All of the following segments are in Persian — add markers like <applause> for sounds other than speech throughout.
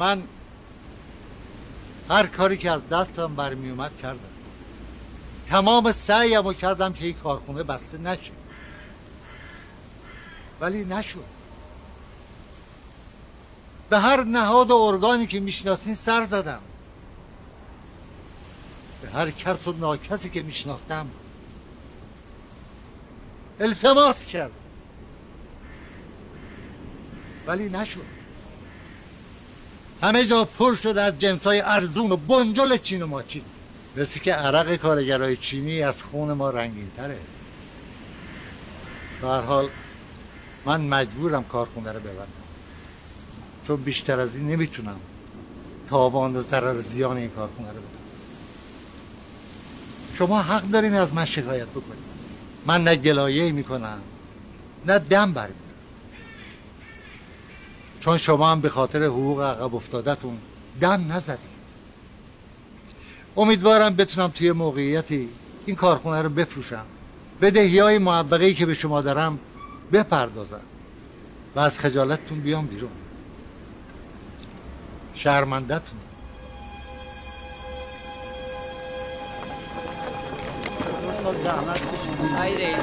من هر کاری که از دستم برمی اومد کردم. تمام سعیم رو کردم که این کارخونه بسته نشه. ولی نشد. به هر نهاد و ارگانی که می‌شناسین سر زدم. به هر کس و ناکسی که میشناختم. التماس کرد. ولی نشد. همه جا پر شد از جنسای ارزون و بنجل چین و ماچین. مثل که عرق کارگرای چینی از خون ما رنگین تره حال من مجبورم کارخونه رو ببندم. چون بیشتر از این نمی‌تونم تاوان و ضرر زیان این کارخونه رو بدم. شما حق دارین از من شکایت بکنید من نه گلایه می‌کنم نه دم برمیدارم. چون شما هم به خاطر حقوق عقب افتادتون دم نزدید. امیدوارم بتونم توی موقعیتی این کارخونه رو بفروشم. بدهی های معبقه که به شما دارم بپردازم و از خجالتتون بیام بیرون. شرمندتون ای رئیس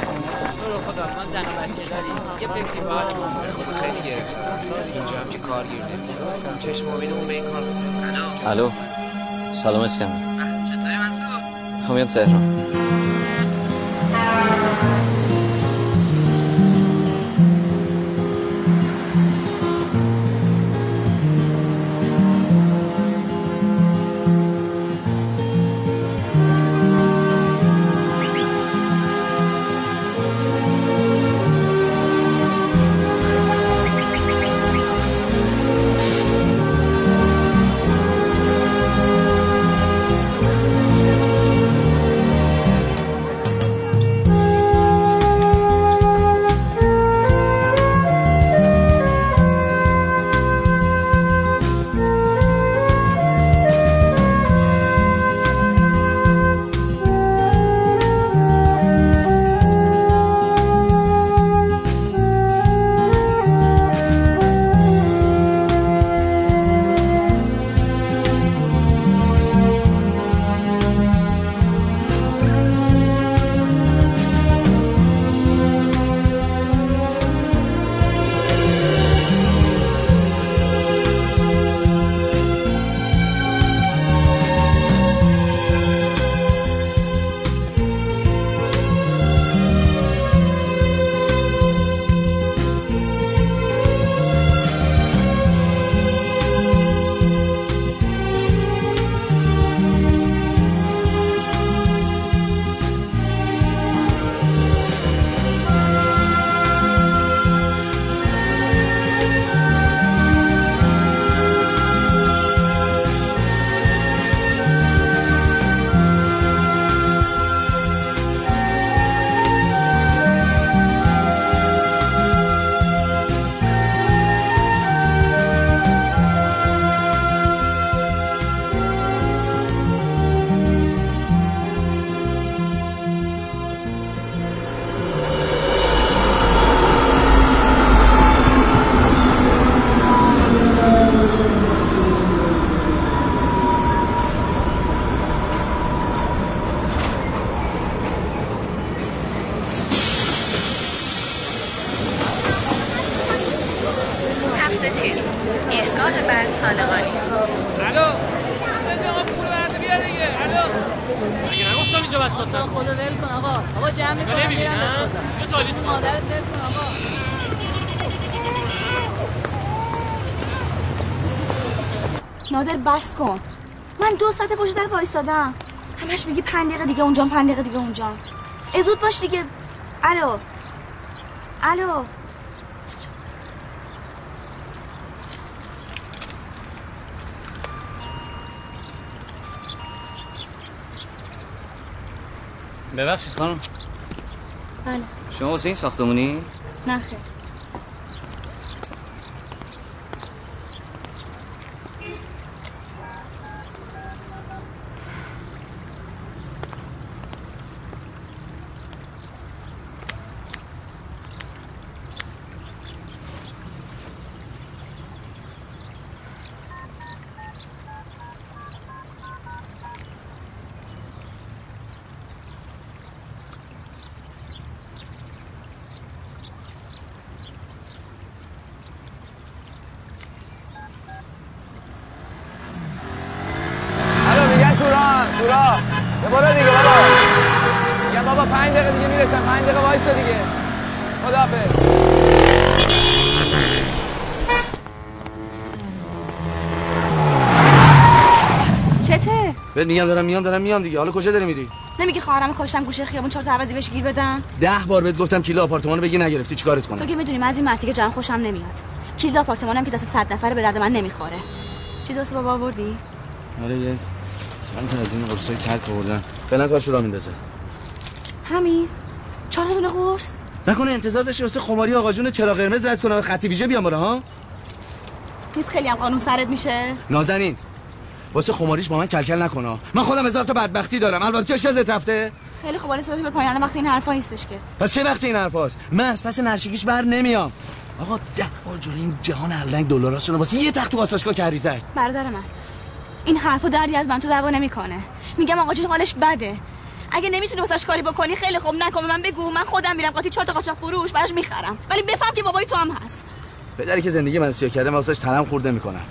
تو رو خدا ما زن و بچه داریم یه فکری با خیلی گرفتم اینجا هم که کارگیر نمیشه چشم امیدمون به این کار الو سلام اسکندر چطوری منصور می‌خوام بیام تهران بس کن. من دو ساعت پشت در وایسادم. همش میگی پنج دقیقه دیگه اونجا پنج دقیقه دیگه اونجا. ای زود باش دیگه. الو. الو. ببخشید خانم. بله. شما واسه این ساختمونی؟ نه خیر آقا پنج دقیقه دیگه می‌رسم پنج دقیقه وایسا دیگه خداحافظ چته بهت میگم دارم میام دارم میام دیگه. حالا کجا داری میری؟ نمیگی خواهرم کاشتم گوشه خیابون چهار تا عوضی بهش گیر بدم؟ ده بار بهت گفتم کیلو آپارتمانو بگی نگرفتی چیکارت تو کنم که می‌دونی من از این مرتی که جمع خوشم نمیاد. کلید آپارتمانم که دست صد نفره به درد من نمی‌خوره. چیزی واسه بابا آوردی؟ آره یه چند تا از این قرصای ترک آوردن. فعلا کارشو را میندازه. همین؟ چهار تا دونه قرص؟ نکنه انتظار داشتی واسه خماری آقا جون چرا قرمز رد کنم خطی ویژه بیام ها؟ نیست خیلی هم قانون سرت میشه. نازنین واسه خماریش با من کلکل نکنه من خودم هزار تا بدبختی دارم. البته چه ازت رفته؟ خیلی خوب صداتو به پایان وقتی این حرفا نیستش که. پس کی وقت این حرفاست؟ من از پس نرشگیش بر نمیام. آقا ده بار جلوی این جهان هلنگ دلاراشون واسه یه تخت تو آساشگاه کردی زد. برادر من این حرفو دردی از من تو دعوا نمی‌کنه. میگم آقا جون حالش بده. اگه نمی‌تونی واسش کاری بکنی خیلی خوب نکن من بگو. من خودم میرم قاطی چهار تا قاچاق فروش براش می‌خرم. ولی بفهم که بابای تو هم هست. پدری که زندگی من سیاه کرده من واسش تلم خورده می‌کنم.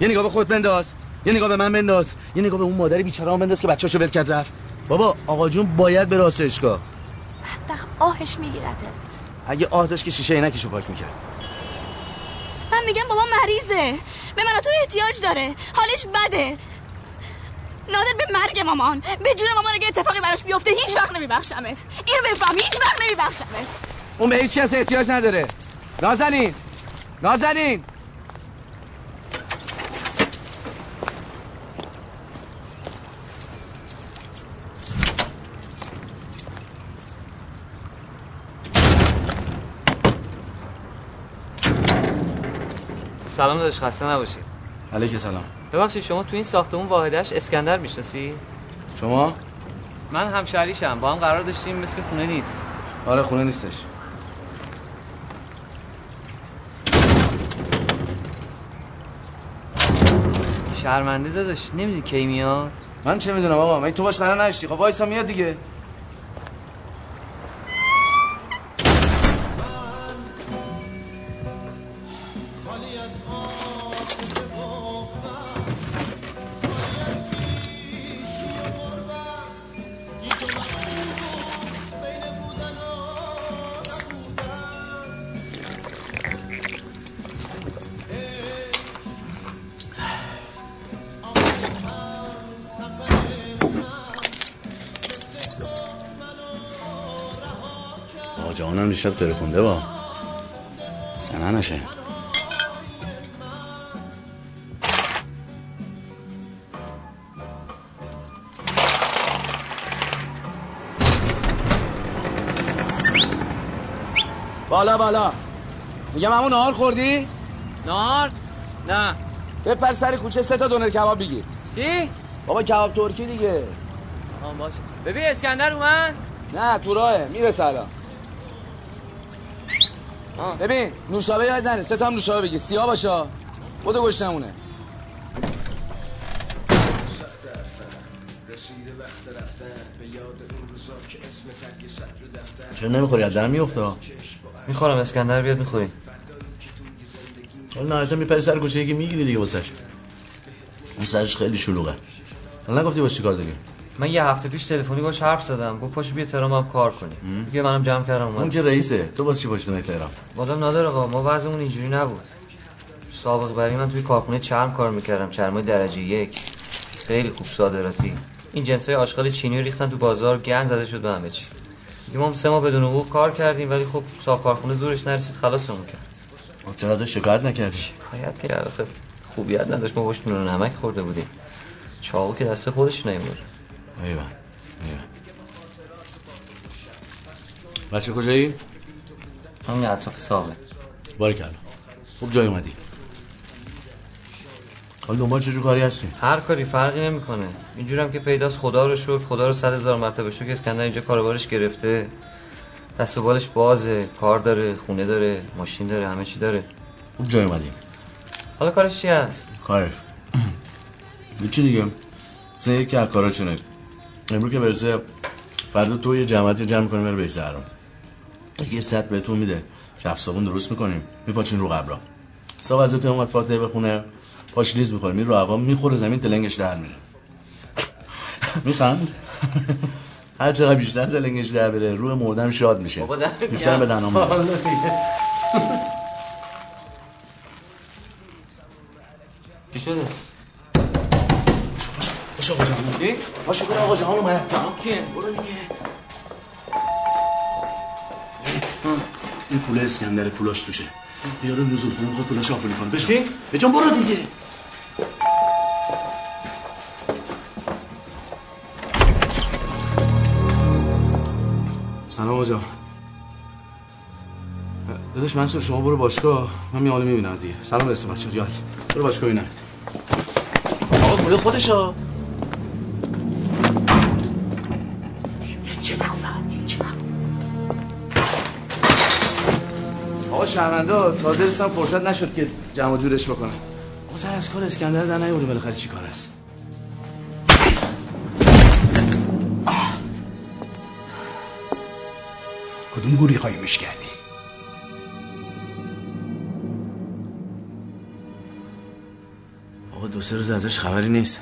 یه نگاه به خود بنداز. یه نگاه به من بنداز. یه نگاه به اون مادر بیچاره هم بنداز که بچه‌شو ول کرد رفت. بابا آقا جون باید به آسایشگاه. بدبخت آهش میگیرتت اگه آه داشت که شیشه عینکشو پاک می‌کرد. من میگم بابا مریضه. به من تو احتیاج داره. حالش بده. نادر به مرگ مامان. به جون مامان اگه اتفاقی براش بیفته هیچ وقت نمیبخشمت. اینو بفهم هیچ وقت نمیبخشمت. اون به هیچ کس احتیاج نداره. نازنین. نازنین. سلام داداش خسته نباشید علیک سلام ببخشید شما تو این ساختمون واحدش اسکندر می‌شناسی؟ شما؟ من همشهریشم با هم قرار داشتیم مثل خونه نیست. آره خونه نیستش. شرمنده داداش نمی‌دونی کی میاد؟ من چه می‌دونم آقا؟ من تو باش قرار نشتی خب وایسا میاد دیگه. دیشب ترکونده با. سنه نشه. بالا بالا. میگم همون نهار خوردی؟ نار نه. بپر سر کوچه سه تا دونر کباب بگیر. چی؟ بابا کباب ترکی دیگه. آه باشه. ببین اسکندر اومد؟ نه تو راهه. می‌رسه الان. آه. ببین نوشابه یاد نره. سه تا هم نوشابه بگیر. سیاه باشه. خود گشنمونه چرا نمی‌خوری؟ از دم میفته می‌خورم اسکندر بیاد می‌خوری. حالا نهایتا میپری سر کوچه یکی می‌گیری دیگه واسش. اون سرش خیلی شلوغه. حالا نگفتی باش چیکار دیگه من یه هفته پیش تلفنی باش حرف زدم. گفت پاشو بیا تهران هم کار کنیم. دیگه منم جمع کردم اون اومد که رئیسه. تو باز چی نای تهران؟ والا نادر آقا. ما وضعمون اینجوری نبود. سابق برای من توی کارخونه چرم کار می‌کردم. چرمای درجه یک. خیلی خوب صادراتی. این جنس های آشغال چینی رو ریختن تو بازار. گند زده شد به همه چی. ما سه ماه بدون حقوق کار کردیم ولی خب صاحب کارخونه زورش نرسید. خلاصمون کرد خب چرا ازش شکایت نکردی؟ شکایت کرد خوبیت نداشت. ما باش نمک خورده بودیم. چاقو که دست خودش نیومد ایوه بچه کجایی؟ همین اطراف ساقه. باری کلا خوب جای اومدی. حالا دنبال چجور کاری هستی؟ هر کاری فرقی نمی‌کنه. اینجورم که پیداست خدا رو شکر خدا رو صد هزار مرتبه شکر. اسکندر اینجا کاروبارش گرفته. دست و بالش بازه. کار داره خونه داره ماشین داره همه چی داره. خوب جای اومدی. حالا کارش چی هست؟ کارش <clears throat> چی دیگه؟ مثلا یکی از کاراچونه امرو که برسه فردا تو یه جماعتی جمع کنیم بیسه هرم یه ست بهتون میده کف صابون درست می‌کنیم میپاچین رو قبرا صاحب از که اومد فاتحه بخونه پاش ریز می‌خوره میره رو هوا می‌خوره زمین تلنگش در میره <laughs> میخند <laughs> هر چقدر بیشتر دلنگش در بره روح مردم شاد میشه بیشتر. به دنام. چی <laughs> شده؟ باشه آقا جهان چی؟ باشه برو آقا جهان اومد جهان کیه؟ برو دیگه. این پول اسکندر پولاش توشه. یارو نزول کنه می‌خواد پولاش آبونی کنه. چی؟ بجان برو دیگه. سلام آقا داداش منصور شما برو باشگاه. من میام می‌بینم دیگه. سلام برسه بچه یاد برو باشگاه ببینمت آقا خودشا. آقا شهروندا تازه رسم فرصت نشد که جمع جورش بکنم آقا سر از کار اسکندر در نیوردیم بالاخره چی کار است؟ کدوم گوری قایمش کردی؟ آقا دو سه روز ازش خبری نیست.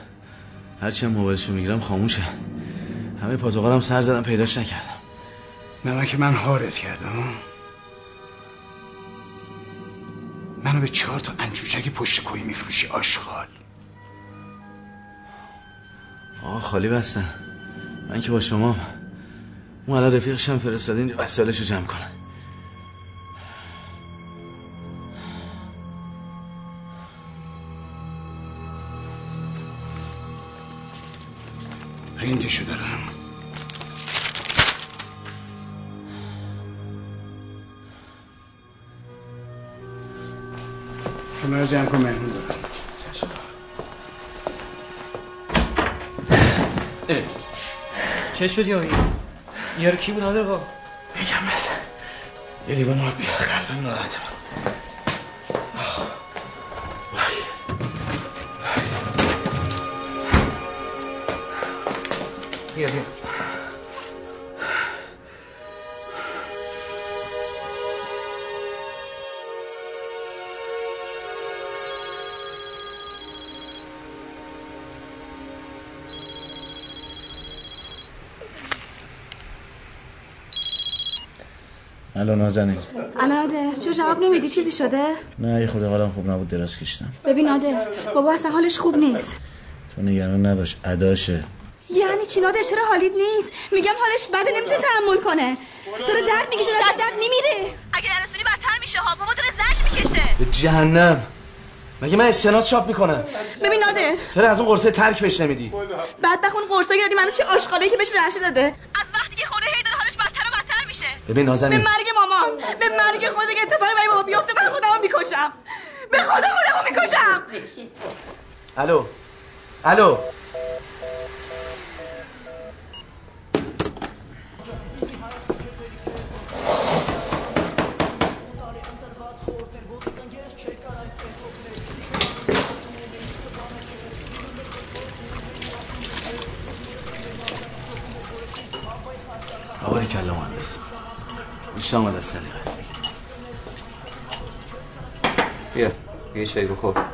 هرچی هم موبایلشو می‌گیرم خاموشه. همه پاتوقارم سر زدم پیداش نکردم. نمک من هارت کردم. منو به چهار تا انچوچک پشت کوی میفروشی آشغال. آقا خالی بستن. من که با شما اون الان رفیقشم فرستادین وسایلشو جمع کنه رینتشو دارم. کنار جمع کن مهمون دارم. چه شد یا این؟ یارو کی بود نادر آقا؟ میگم بس. یه لیوان آب بیار قلبم ناراحتم بیا بیا. الو نازنین. نادر چرا جواب نمیدی؟ چیزی شده؟ نه یه خود حالم خوب نبود دراز کشتم. ببین نادر بابا اصلا حالش خوب نیست. تو نگران نباش اداشه. یعنی چی نادر چرا حالیت نیست؟ میگم حالش بده نمی‌تونه تحمل کنه. داره درد می‌کشه داره درد نمیره اگه نرسونی بدتر میشه ها بابا داره زج می‌کشه. به جهنم. مگه من اسکناس چاپ می‌کنم؟ ببین نادر چرا از اون قرصه ترک بهش نمیدی؟ بعد بخون قرصا دادی منو چه آشغالی که بهش رشه داده؟ از وقتی که خورده هی داره حالش بدتر و ببین به نازنین مرگ مامان به مرگ خود اگه اتفاقی برای بابا بیفته من خودمو می‌کشم. به خدا خودمو می‌کشم. الو. الو. آوری کلا بیشتر آمد از سلیقت بیا یه چای بخور.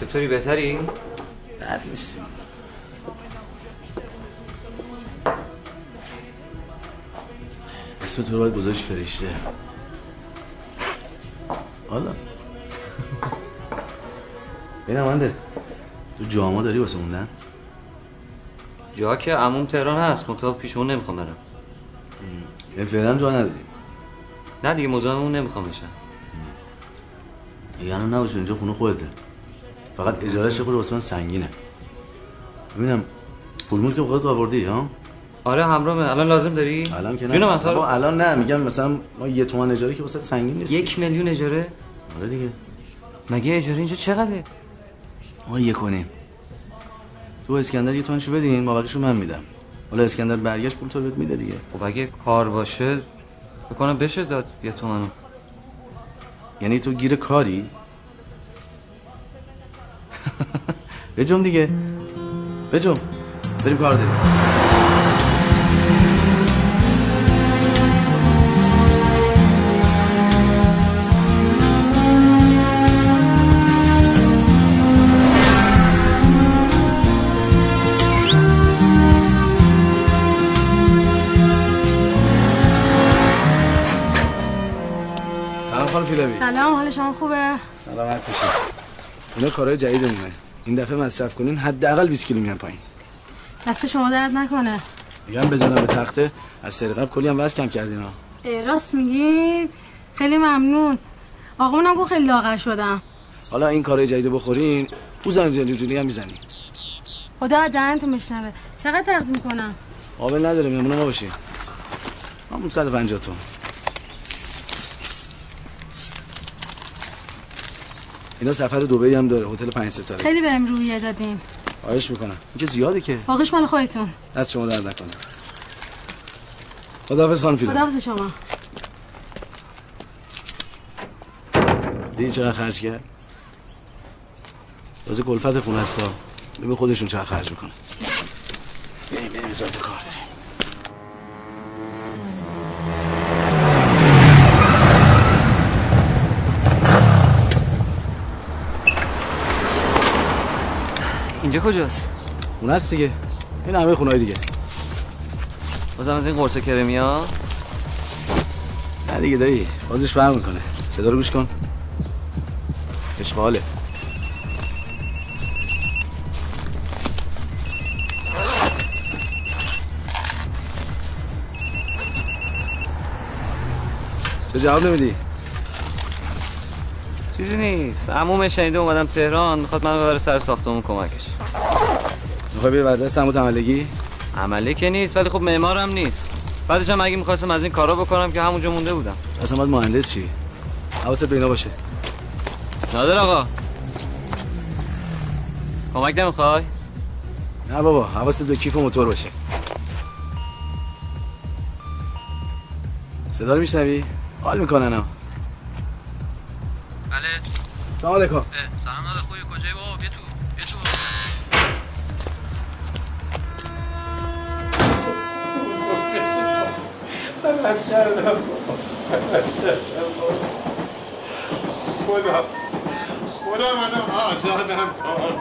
چطوری بهتری؟ بد نیستیم اسم تو رو باید گذاشت فرشته. حالا. بینم مهندس تو جاما داری واسه موندن؟ جا که عموم تهران هست منتها پیش اون نمی‌خوام برم. فعلا جا نداری نه دیگه مزاحم اون نمی‌خوام بشم. یعنی نباشه اینجا خونه خودته. فقط اجارهش خود واسه من سنگینه. ببینم پول که بخواد آوردی ها؟ آره همراهمه الان لازم داری؟ الان که نه. جون من الان نه. میگم مثلا ما یه تومن اجاره که واسه سنگین نیست. یک میلیون اجاره؟ آره دیگه. مگه اجاره اینجا چقدره؟ ما یه کنیم تو اسکندر یه تومنشو بدین ما بقیشو من میدم. حالا اسکندر برگشت پول تو بهت میده دیگه. خب اگه کار باشه بکنم بشه داد یه تومنو یعنی تو گیر کاری؟ <laughs> بجم دیگه. بجم بریم کار داریم. سلام حال شما خوبه؟ سلامت باشید اینا کارهای جدیدمونه این دفعه مصرف کنین حداقل 20 کیلو میان پایین. دست شما درد نکنه. میگم بزنم به تخته. از سری قبل کلی هم وزن کم کردین ها. راست میگی؟ خیلی ممنون. آقامونم گفت خیلی لاغر شدم. حالا این کارهای جدید بخورین پوزن جلوجونی هم می‌زنی خدا دهنتون بشنوه. چقدر تقدیم کنم؟ قابل نداره میمونه ما باشین همون 150 تومن اینا سفر دبی هم داره هتل پنج ستاره خیلی بهم رویه دادین. خواهش می‌کنم. این که زیاده که. باقیش مال خودتون. دست شما درد نکنه. خداحافظ خانم فیلم خداحافظ شما. دیدی چقدر خرج کرد؟ واسه کلفت خونه است ها. ببین خودشون چقدر خرج می‌کنه بریم بریم کار داریم اینجا کجاست؟ خونه است دیگه. این همه خونه دیگه. بازم از این قرص کرمی ها نه دیگه دایی بازش فرق می‌کنه. صدا رو گوش کن. اشغاله چه جواب نمیدی؟ چیزی نیست. عموم شنیده اومدم تهران می‌خواد من ببره سر ساختمون کمکش. می‌خوای بعد دست عمو عملگی؟ عملی که نیست ولی خب معمارم نیست. بعدش هم اگه می‌خواستم از این کارا بکنم که همونجا مونده بودم. اصلا باید مهندس چی؟ حواست به اینا باشه. نادر آقا. کمک نمی‌خوای؟ نه بابا حواست به کیف و موتور باشه. صدا رو میشنوی؟ حال می‌کنن هم بله سلام علیکم. سلام نادر خوبی؟ کجایی بابا؟ بیا تو بیا تو. خدا خدا منو آزادم کن.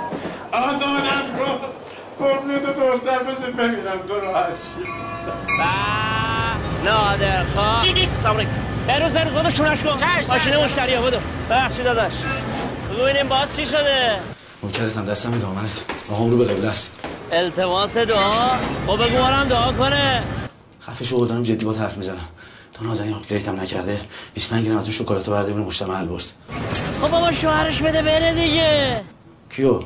آزادم کن. قربون تو دختر بسه ببینم تو راحت چی. نادر خواه سلام علیکم بروز بروز بودو شونش کن. ماشین مشتری ها بودو ببخشید داداش. ببینیم باز چی شده. نوکرت هم دستم دامنت. آقام رو به قبله است. التماس دعا. خب بگو بارم دعا کنه. خفه شو دارم جدی با حرف می‌زنم. تو نازنین آپگریت هم نکرده. 25 گرم از اون شکلات برده بینه مجتمع البرز. خب بابا شوهرش بده بره دیگه. کیو؟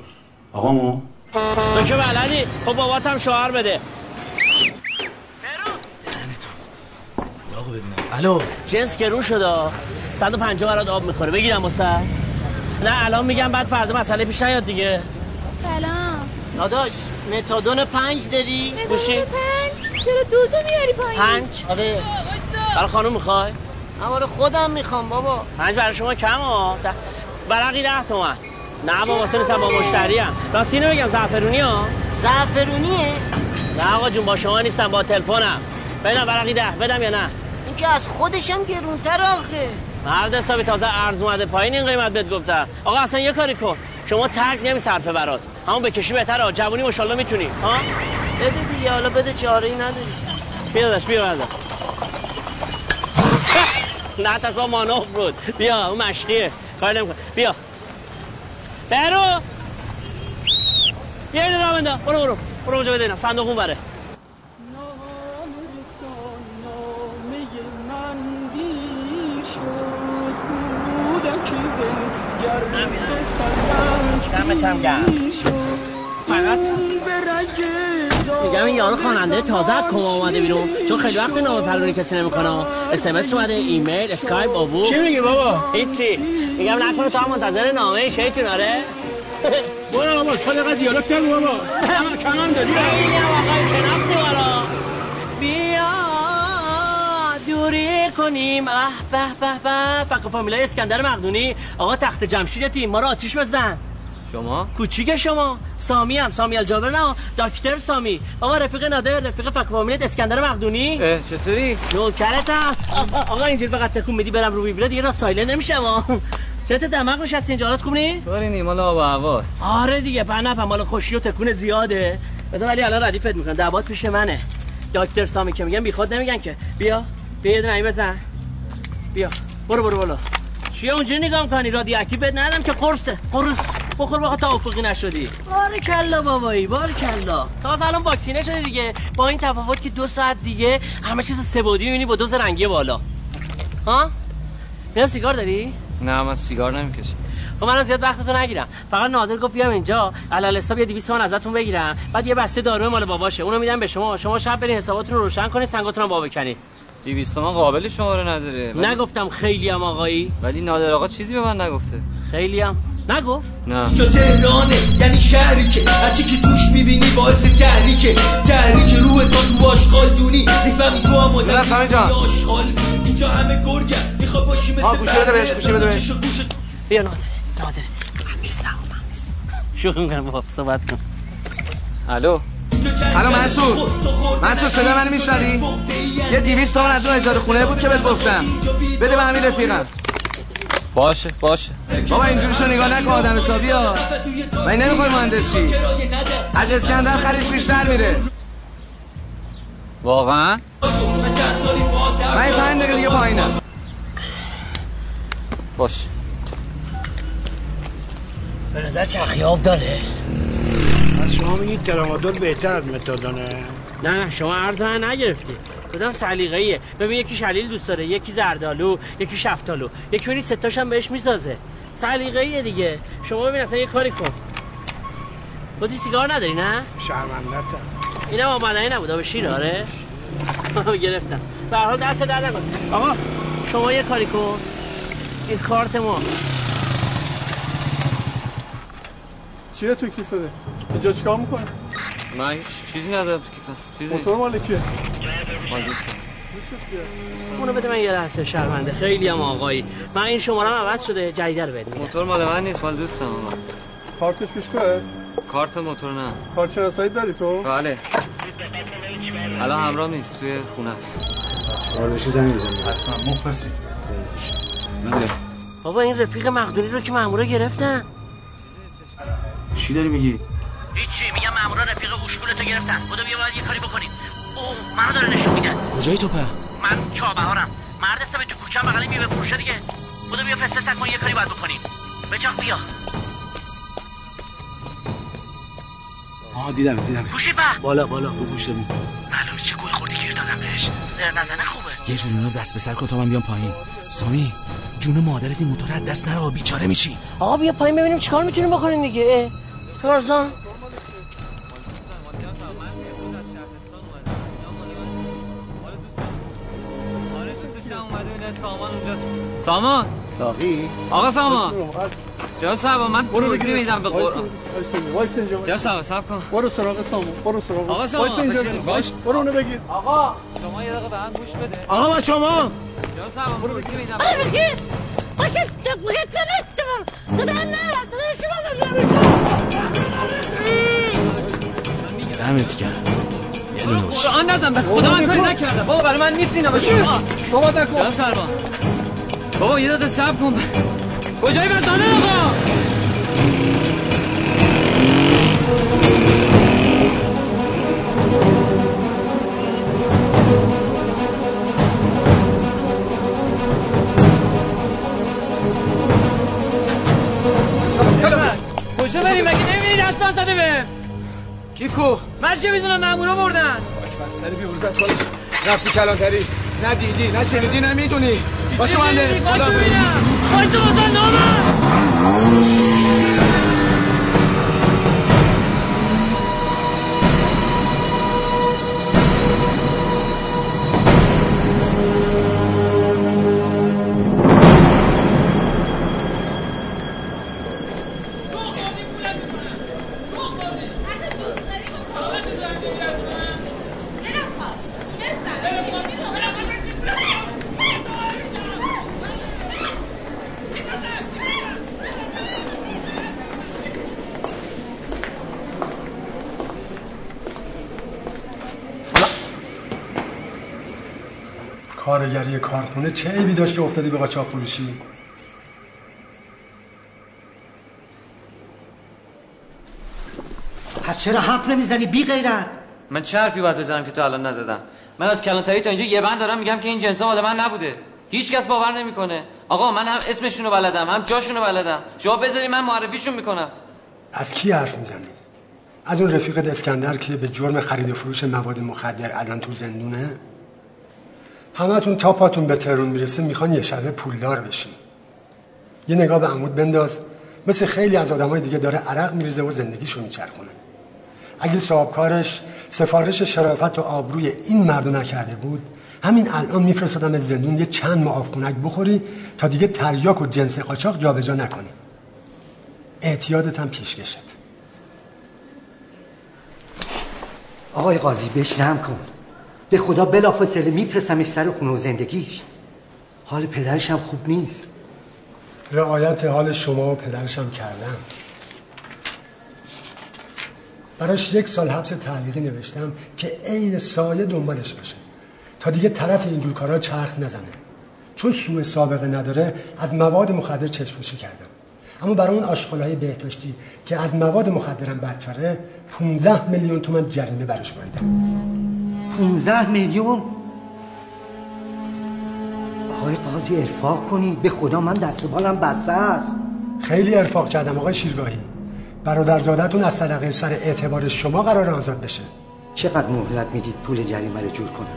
آقامو؟ تو که بلدی. خب بابات هم شوهر بده. آقا ببینم الو. جنس گرون شده. 150 برات آب می‌خوره. بگیرم واسه. نه الان میگم بعد فردا مسئله پیش نیاد دیگه. سلام. داداش متادون پنج داری؟ گوشی؟ پنج؟ چرا دوزو میاری پایین؟ پنج؟ آره. برای خانم می‌خوای؟ من خودم می‌خوام بابا. پنج برای شما کم ها. ده- برقی ده تومن. نه بابا تو نیستم با مشتری هم. راستی اینو بگم زعفرونی ها. زعفرونیه؟ نه آقا جون با شما نیستم با تلفنم. بدم برقی ده بدم یا نه؟ این که از خودشم گرونتر آخه. مرد حسابی تازه ارز اومده پایین این قیمت بهت گفتم آقا اصلا یه کاری کن. شما ترک نمی صرفه برات. همون بکشی بهتره. جوونی ماشاءالله می‌تونی. ها؟ بده دیگه. حالا بده چاره ای نداری. بیا داشت بیا برده <laughs> نه تا مانو فرود بیا اون مشقیه. کار نمیکن بیا. برو. بیا اینو برو برو. برو اونجا بده اینم صندوق اون بره. دمت هم گرم فقط میگم این یارو خواننده تازه از کما اومده بیرون چون خیلی وقت نامه پرونی کسی نمی‌کنه. اس ام اس اومده ایمیل Skype ooVoo. چی میگی بابا؟ هیچی. میگم نکنه تو هم منتظر نامه شیطون آره. برو بابا صدقه دیالوگ نگو بابا؟ <laughs> کمان کمان داری آقای شناختی والا دوری کنیم. اه به به به. فقط فامیلای اسکندر مقدونی. آقا تخت جمشیدتی ما رو آتیش بزن. شما؟ کوچیک شما. سامی هم سامی الجابر. نه دکتر سامی. آقا رفیق نادر رفیق فک فامیلیت اسکندر مقدونی. اه چطوری؟ نوکرتم آقا, آقا اینجوری فقط تکون میدی برم رو بیبره دیگه را سایله نمیشم چرا دماغ نشستی اینجا حالت خوب نی؟ طوری نی مال آب و هواست. آره دیگه پنپ مال خوشی و تکون زیاده. بذار ولی الان ردیفت می‌کنم. دعوات پیش منه. دکتر سامی که میگن بیخود نمیگن که. بیا. بیا این بزن. بیا. برو برو برو. چیه اونجوری نگاه می‌کنی؟ رادیواکتیو بد ندم که قرصه. قرص. بخور بخور توافقی نشدی. بارکلا بابایی بارکلا تازه الان واکسینه شده دیگه. با این تفاوت که دو ساعت دیگه همه چیز سبودی می‌بینی با دوز رنگی بالا. ها؟ میرم سیگار داری؟ نه من سیگار نمی‌کشم. خب من زیاد وقتتون نگیرم. فقط نادر گفت بیام اینجا. علل حساب یه 200 تومن ازتون بگیرم. بعد یه بسته دارو مال باباشه. اونو میدم به شما. شما شب برین حساباتون رو روشن کنید سنگاتون رو با بکنید 200 تومن قابل شماره نداره. ولی- نگفتم خیلی هم آقایی. ولی نادر آقا چیزی به من نگفته. خیلی هم. نگفت؟ نه. جا تهرانه یعنی شهری که هرچی که توش می‌بینی باعث تحریکه. تحریک روح تا تو آشغال دونی. می‌فهمی تو هم آدم. آشغال. اینجا همه گرگه می‌خواد باشی مثل آه، گوشی بده بهش، گوشی بده بهش. بیا نادر. نادر من نیستم من نیستم. شوخی می‌کنم با صحبت کن. الو؟ الو منصور منصور صدا منو میشنوی؟ یه 200 تومن از اون اجاره خونه بود که بهت گفتم. بده به همین رفیقم. باشه باشه. بابا اینجوریشو نگاه نکن آدم حسابی ها. من نمی‌خوای مهندس چی؟ از اسکندر خریش بیشتر میره. واقعا؟ من این پنج دقیقه دیگه پایینم باشه. به نظر چرخی آب داره. از شما میگید ترامادول بهتر از متادونه نه نه شما عرض من نگرفتی. کدام سلیقه‌ایه؟ ببین یکی شلیل دوست داره یکی زردالو یکی شفتالو. یکی ببین ستاش هم بهش می‌سازه. سلیقه‌ایه دیگه. شما ببین اصلا یه کاری کن. بودی سیگار نداری نه؟ شرمندتم اینم آمدنی نبود آب شیر آره. گرفتم. به هر حال دست در نکن. آقا شما یه کاری کن. این کارت ما. چیه تو کیفه اینجا چیکار می‌کنه من هیچ چیزی ندارم تو کیفم. چیزی موتور مال کیه مال دوستم اونو بده من یه لحظه شرمنده. خیلی هم آقایی. من این شماره عوض شده. جدیده رو میدم. موتور مال من نیست مال دوستم آقا. کارتش پیش توه کارت موتور نه. کارت شناسایی داری تو؟ بله. الان همراه نیست توی خونه است. چیکار داشتی زنگ بزنی حتما. مخلصی. بده. بابا این رفیق مقدونی رو که مامورا گرفتن. چی داری میگی؟ هیچی میگم مامورا رفیق اوشکولتو گرفتن. بودو بیا باید یه کاری بکنیم. اوه منو داره نشون میده. کجایی تو په من چابهارم. مرد سمه تو کوچه بغلی میوه فروشه دیگه. بودو بیا فسته کن یه کاری باید بکنیم. بچاق بیا. آها دیدم دیدم. گوشی به بالا بالا رو گوش می معلوم چه گوی خوردی گیر دادم بهش. زر نزنه خوبه. یه جوری اونو دست به سر کن تا من بیام پایین. سامی جون مادرت این موتور دست نره بیچاره میشی آقا بیا پایین ببینیم چیکار می‌تونیم بکنیم دیگه. ترزان سامان ساقی. آقا سامان. جناب سامان من برو بگیر. میدم به. قرآن. جناب سامان سب کن. برو سراغ سامان. برو سراغ. آقا سامان، اینجا. باش برو اونو بگیر. آقا شما یه دقیقه به هم گوش بده. آقا با شما. جناب سامان برو توضیح میدم دمت کرد یه دونه باش قرآن نزن به خدا من کاری نکردم. بابا برای من نیست اینا صحبت نکن. جناب سربان. بابا یه دقیقه صبر کن. کجایی بزنه آقا؟ کجا بریم؟ مگه نمی‌بینی دست زده به؟ کیف کو من چه می‌دونم مامورا بردن؟ سری بیورزت کن. رفتی کلانتری. نه دیدی نه شنیدی نه می‌دونی. باشه مهندس خدا باشو ببین. ببینم کارگری کارخونه چه عیبی داشت که افتادی به قاچاق فروشی؟ پس چرا حرف نمی‌زنی بی غیرت؟ من چه حرفی باید بزنم که تو الان نزدم؟ من از کلانتری تا اینجا یه بند دارم میگم که این جنس مال من نبوده. هیچ کس باور نمی‌کنه. آقا من هم اسمشون رو بلدم هم جاشون رو بلدم. جا بذاری من معرفیشون می‌کنم. از کی حرف می‌زنی؟ از اون رفیقت اسکندر که به جرم خرید و فروش مواد مخدر الان تو زندونه؟ همتون تا پاتون به ترون می‌رسه می‌خوان یه شبه پولدار بشین. یه نگاه به عمود بنداز. مثل خیلی از آدمای دیگه داره عرق میریزه و زندگیشو میچرخونه. اگه صاحبکارش سفارش شرافت و آبروی این مردو نکرده بود همین الان میفرستادم از زندون یه چند ماه آبخونک بخوری تا دیگه تریاک و جنس قاچاق جابجا نکنی. اعتیادت هم پیشکشت آقای قاضی بهش کن. به خدا بلافاصله میپرسمش سر خونه و زندگیش. حال پدرش هم خوب نیست. رعایت حال شما و پدرشم کردم. براش یک سال حبس تعلیقی نوشتم که عین سایه دنبالش باشه. تا دیگه طرف اینجور کارا چرخ نزنه. چون سوء سابقه نداره از مواد مخدر چشموشی کردم. اما برای اون آشغالهای بهداشتی که از مواد مخدرم بدتره 15 میلیون تومن جریمه براش بریدم. 15 میلیون؟ آقای قاضی ارفاق کنید. به خدا من دست بالم بسته است. خیلی ارفاق کردم آقای شیرگاهی. برادرزادتون از صدقه سر اعتبار شما قرار آزاد بشه. چقدر مهلت می‌دید پول جریمه رو جور کنم؟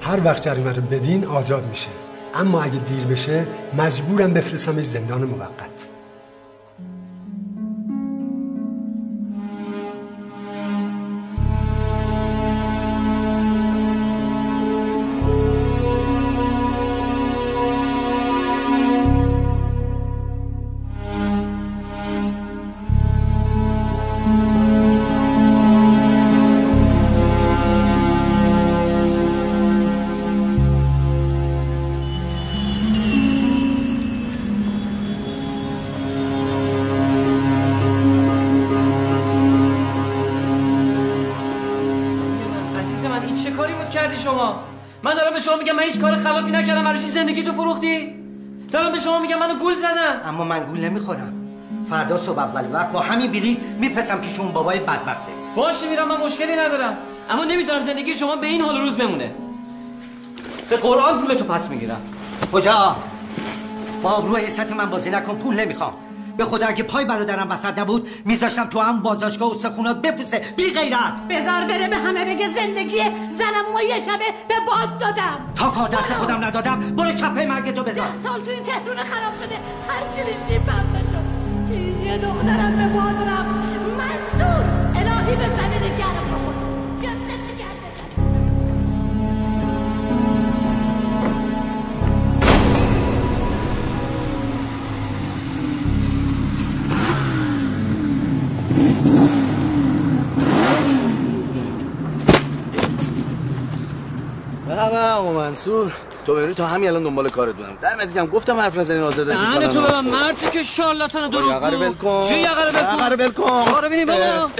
هر وقت جریمه رو بدین آزاد میشه. اما اگه دیر بشه مجبورم بفرستمش زندان موقت. فردا صبح اول وقت با همین بلیط میپسم پیش اون بابای بدبخته. باشه میرم من مشکلی ندارم. اما نمی‌ذارم زندگی شما به این حال روز بمونه. به قرآن پولتو پس می‌گیرم. کجا؟ با آبرو حیثت من بازی نکن پول نمی‌خوام. به خدا اگه پای برادرم وسط نبود میذاشتم تو هم بازداشتگاه و سخونات بپوسه. بی غیرت. بذار بره به همه بگه زندگی زنم و یه شبه به باد دادم. تا کار دست خودم ندادم برو چپه مرگ تو بذار. ده سال تو این تهرون خراب شده. هر چی ریشتی بمبه چیزی دخترم به باد رفت. منصور الهی به زمین گرم بخور گرم بزن بابا منصور. تو بری تا همین الان دنبال کارت بودم دمت گرم گفتم حرف نزنی آزادت دهن می‌کنم. تو ببن مردی که شارلاتان بابا، یقه رو ول کن. چی یقه رو ول کن یقه رو ول کن. آره ببینیم بابا.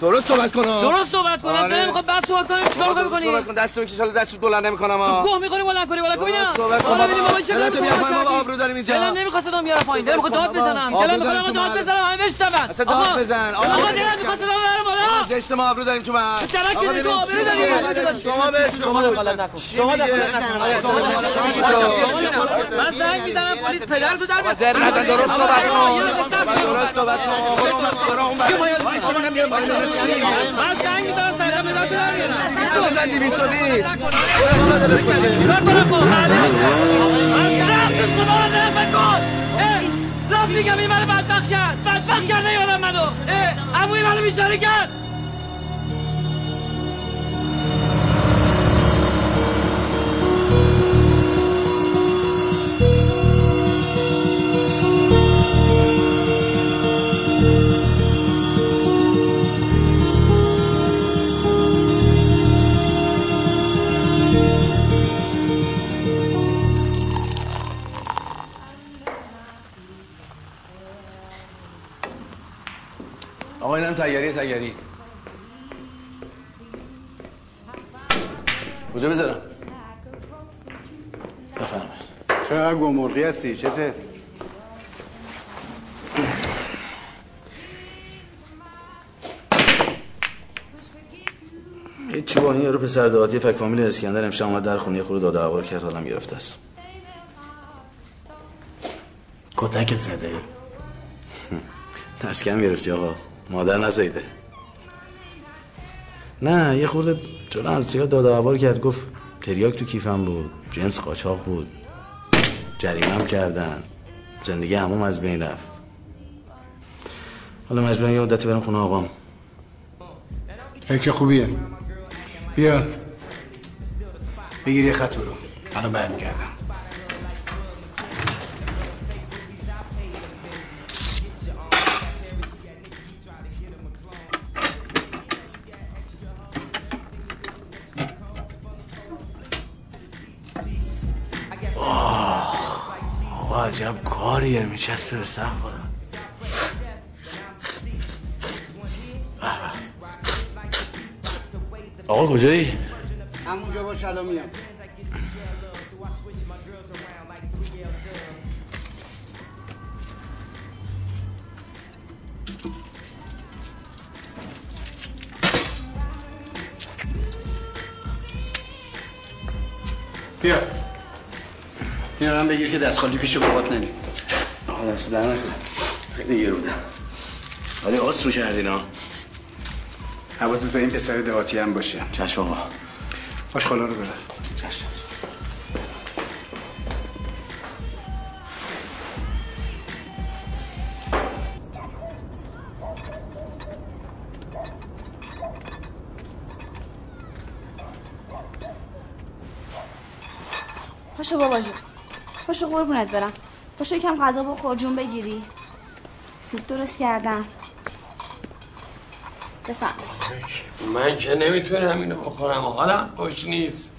درست صحبت کن درست کنه آره. نمی‌خواد بعد صحبت کنیم چیکار می‌خوای بکنی صحبت کن. دست بکش حالا دست بلند نمی‌کنم تو ها گوه می‌خوری بلند کنی بلند کن ببینم درست صحبت کن. ببینیم بابا بیار می‌خوای پایین بابا،؟ آبرو داریم اینجا. دلم نمی‌خواد صدام بیاره پایین. دلم می‌خواد داد. بزنم. دلم داریم می‌خواد داد. بزنم. همه بشنون. اصلا داد بزن. آقا دلم می‌خواد صدام بیاره بالا. زشت ما آبرو داریم تو من آقا ببین آبرو چی داری؟ میگه. شما به شما دخالت نکن. شما دخالت نکن. من زنگ می‌زنم پلیس پدر تو در زر نزن درست صحبت کن. درست صحبت کن. برو اون بر وایسا منم بیام بالا. من زنگ می‌زنم سرم مداد در بیارم بزن 220 رفت میگم این منو بدبخت کرد بدبخت کرد نیادم منو عموی منو بیچاره کرد آقا اینم تگری تگری کجا بذارم؟ بفرمایید. چرا گمرغی هستی؟ چته هیچ با این یارو پسر دعاتی فک فامیل اسکندر امشب اومد در خونه خود داد هوار کرد حالم گرفته است. کتکت زده. <laughs> دست کم گرفتی آقا. مادر نزایده نه یه خورده جلو همسیگاه داد و هوار کرد گفت تریاک تو کیفم بود جنس قاچاق بود جریمم کردن زندگی همون از بین رفت. حالا مجبورم یه مدتی برم خونه آقام. فکر خوبیه. بیا. بگیر یه خط برو. الان برمیگردم. عجب کاریه میچسبه به سخت خودم آقا کجایی؟ همونجا باش الان میام. بیا. این رو هم بگیر که دست خالی پیش بابات نری آقا دست در نکنه. خیلی گیر بودم ولی آس رو کردین ها حواست به این پسر دهاتی هم باشه. چشم آقا. آشخالا رو بره چشم. پاشو بابا جون. پاشو قربونت برم. پاشو یکم غذا بخور جون بگیری. سیب درست کردم. بفهم من که نمی‌تونم اینو بخورم. حالم خوش نیست.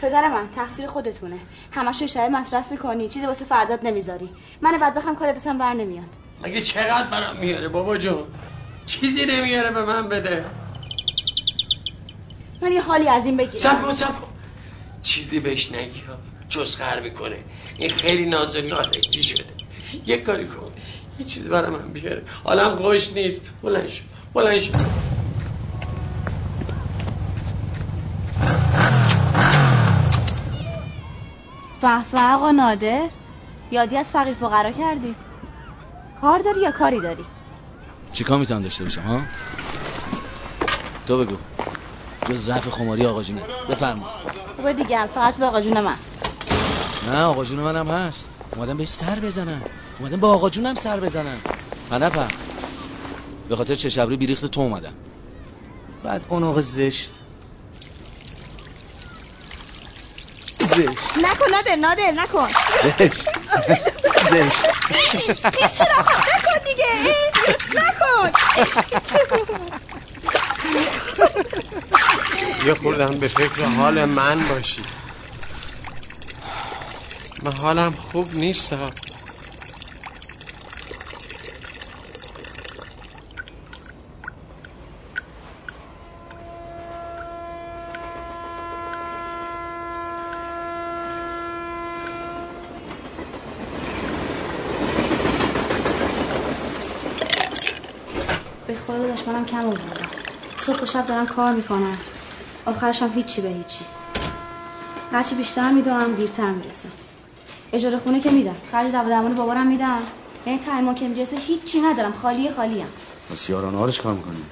پدر من تقصیر خودتونه. همشو شب مصرف می‌کنی. چیزی واسه فرداد نمی‌ذاری. من بعد بخم کار دستم بر نمیاد. مگه چقدر برام میاره بابا جون؟ چیزی نمیاره به من بده. من یه حالی از این بگیرم. سب چیزی بهش نگی. ها. جز خر می‌کنه این خیلی نازل نارنجی شده. یه کاری کن. یه چیزی برای من بیاره. حالم خوش نیست. بلند شو. بلند شو. به آقا نادر. یادی از فقیر فقرا کردی؟ کار داری یا کاری داری؟ چیکار می‌تونم داشته باشم ها؟ تو بگو. جز رفع خماری آقا جونه. بفرما. خوبه دیگه فقط آقا جون من. نه آقا جون منم هست. اومدم بهش سر بزنم. اومدم با آقا جونم سر بزنم. پنپم به خاطر چه شبری بیریخت تو اومدم. بعد اون آقا زشت. زشت. نکن نادر نادر نکن. زشت. زشت. هیچ چرا نکن دیگه. ای، نکن. یه خوردم به فکر حال من باشی. من حالم خوب نیست. به خدا داشت منم کم آوردم صبح و شب دارم کار می‌کنم. آخرش هم هیچی به هیچی. هرچی بیشتر می‌دونم دیرتر می‌رسم. اجاره خونه که میدم خرج درمان بابارم میدم یعنی تایما که می‌رسه هیچی ندارم. خالی خالی هم بس یارانه ها رو چیکار می‌کنی؟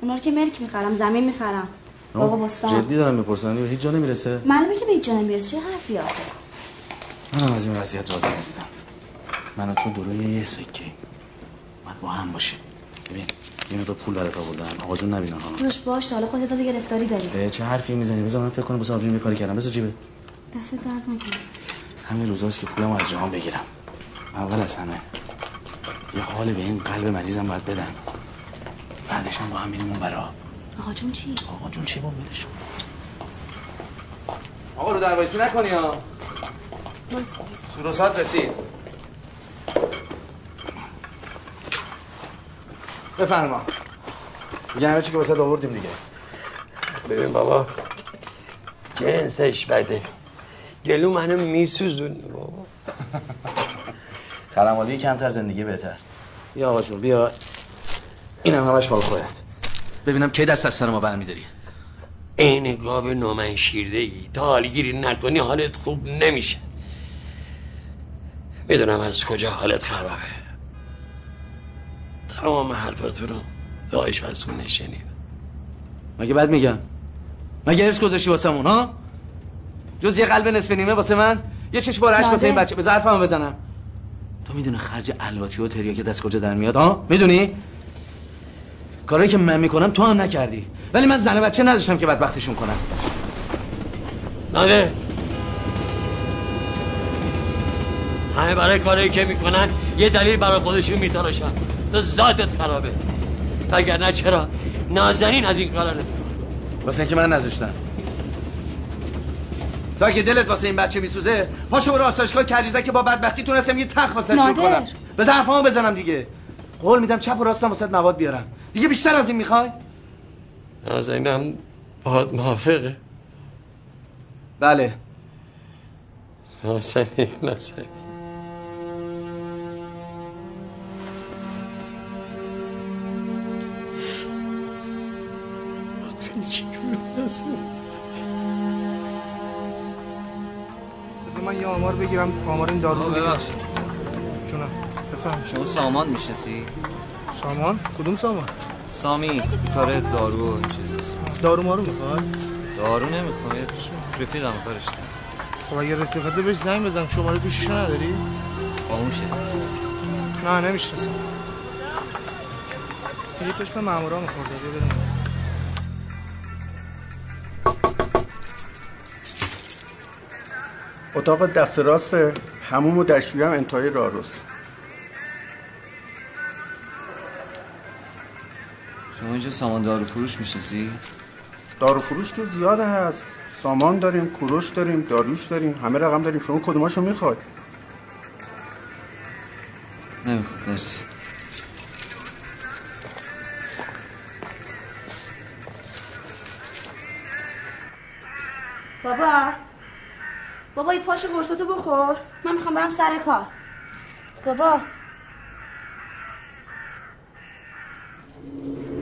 اونا رو که ملک می‌خرم زمین می‌خرم. آقا بستان. جدی دارم می‌پرسن هیچ جا نمی‌رسه؟ معلومه که به هیچ جا نمی‌رسه. چه حرفی آخه؟ منم از این وضعیت راضی نیستم. من و تو دروی یه سکه. باید با هم باشیم. ببین یه مقدار پول برات آوردم آقا جون نبینن ها دوش باش حالا خودت ازت گرفتاری داری. چه حرفی می‌زنی؟ بذار من فکر کنم واسه آبجون یه کاری کردم. بذار جیبه. دست درد نکنه. همین روزاست که پولمو از جهان بگیرم. اول از همه. یه حال به این قلب مریضم باید بدم. بعدش هم با هم میریم اون برا. آقا جون چی؟ آقا جون چه با ولشون آقا رو در وایسی نکنی ها. سوروسات رسید. بفرما. دیگه همه چی که واسه آوردیم دیگه. ببین بابا جنسش بده. گلو منو میسوزون بابا. <laughs> خرمالی کمتر زندگی بهتر. بیا آقا جون بیا. اینم همش مال خودت. ببینم کی دست از سر ما برمیداری؟ این گاو نومن شیرده ای تا حالگیری نکنی حالت خوب نمیشه. می‌دونم از کجا حالت خرابه. تمام حرفاتون رو دایش مسئول شنید مگه بد میگم مگه ارس گذاشتی واسمون ها؟ جز یه قلب نصف نیمه واسه من؟ یه چشم بار عشق واسه این بچه. بذار حرفمو بزنم. تو می‌دونه خرج الواتی و تریاک دست کجا در میاد ها می‌دونی؟ کارایی که من می‌کنم تو هم نکردی. ولی من زن بچه نداشتم که بدبختشون کنم. ناده همه برای کاری که می‌کنن یه دلیل برای خودشون میتراشن. تو ذاتت خرابه. وگرنه چرا؟ نازنین از این کارا نمی‌کنه. واسه اینکه من نذاشتم. تا اگه دلت واسه این بچه میسوزه؟ پاشو برو آسایشگاه کریزه که با بدبختی تونستم یه تخت واسه جور. کنم. به حرفامو بزنم دیگه. قول میدم چپ و راستم واسه مواد بیارم. دیگه بیشتر از این می‌خوای؟ نازنینم باید موافقه. بله. نازنین نازنین چی بود من یه آمار بگیرم آمار این دارو رو بگیرم جونم. بفهم. شما سامان می‌شناسی؟ سامان؟ کدوم سامان؟ سامی کار دارو و این چیزاست دارو مارو می‌خوای؟ دارو نمی‌خوام یه رفیقم کارش. خب اگه رفیقته بهش زنگ بزن شماره گوشیشو نداری؟ خاموشه. نه نمی‌شناسم. تریپش به مامورا میخورده بیا بریم. اتاق دست راست هموم و دشویی هم انتهای راروست شما اینجا سامان دارو فروش می‌شناسی؟ دارو فروش که زیاده هست. سامان داریم کوروش داریم داریوش داریم همه رقم داریم. شما کدوماشو می‌خوای؟ نمی‌خواد مرسی. بابا. بابا این پاشو قرصاتو بخور. من می‌خوام برم سر کار. بابا.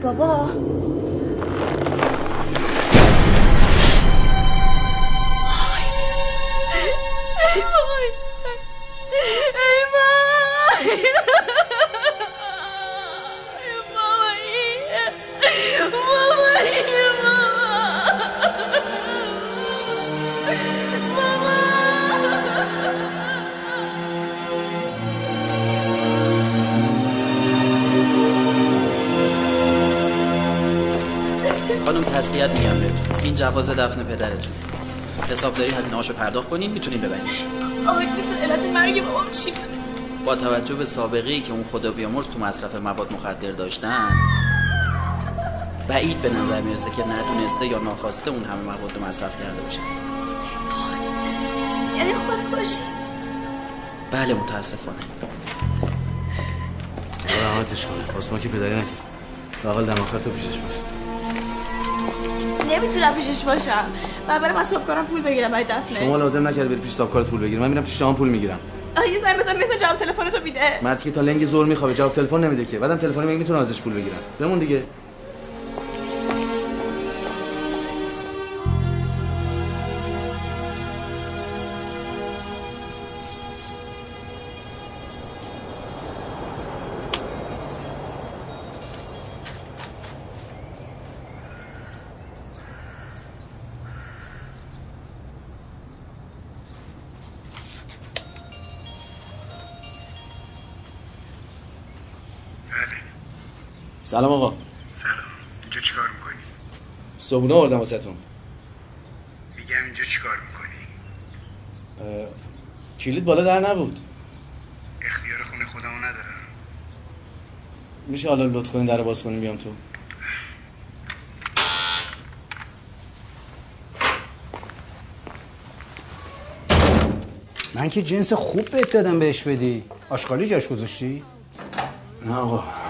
بابا. ای وای ای خانم تسلیت میگم بهتون. این جواز دفن پدرتون حسابداری هزینه هاشو پرداخت کنین می‌تونین ببرین. آقای دکتر علت مرگ بابام چی با توجه به سابقه ای که اون خدا بیامرز تو مصرف مواد مخدر داشتن. بعید به نظر می‌رسه که ندونسته یا ناخواسته اون همه مواد رو مصرف کرده باشه. یعنی خودکشی بله متاسفانه. راحتش کنه واسه ما که پدری نکرد لاقل دم آخر تو پیشش باش. نمی‌تونم پیشش باشم. و برم از صبح پول بگیرم برای دفنش. شما لازم نکرد بری پیش صاحب پول بگیری من میرم پیش شما پول می‌گیرم. آه، یه زنگ بزن مثل جواب تلفن تو میده. مردی که تا لنگ زور میخوابه. جواب تلفن نمیده که. بعدم تلفنی میگه می‌تونه ازش پول بگیرم. بمون دیگه. سلام آقا. سلام. اینجا چیکار می‌کنی؟ صبونه آوردم واسهتون. میگم اینجا چیکار می‌کنی؟ اه، کلید بالا در نبود. اختیار خونه خودمو ندارم. میشه حالا لطف کنین در باز کنین بیام تو. من که جنس خوب بهت دادم بهش بدی. آشغالی جاش گذاشتی؟ نه آقا.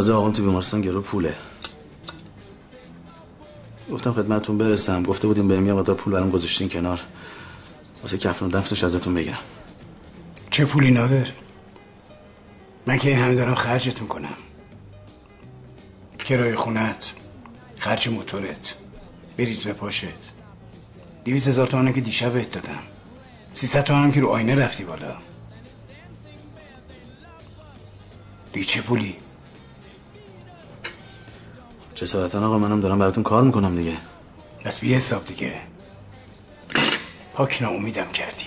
جنازه آقام تو بیمارستان گرو پوله. گفتم خدمتتون برسم. گفته بودیم بریم یه مقدار پول برام گذاشتین کنار. واسه کفن و دفنش ازتون بگیرم چه پولی نادر؟ من که این همه دارم خرجت می‌کنم کرایه خونت خرج موتورت بریز به پاشت. دیویز هزار تومنه که دیشب بهت دادم. سیصد تومن که رو آینه رفتی بالا. دیگه چه پولی؟ جسارتا آقا منم دارم براتون کار می‌کنم دیگه. پس بی حساب دیگه. پاک امیدم کردی.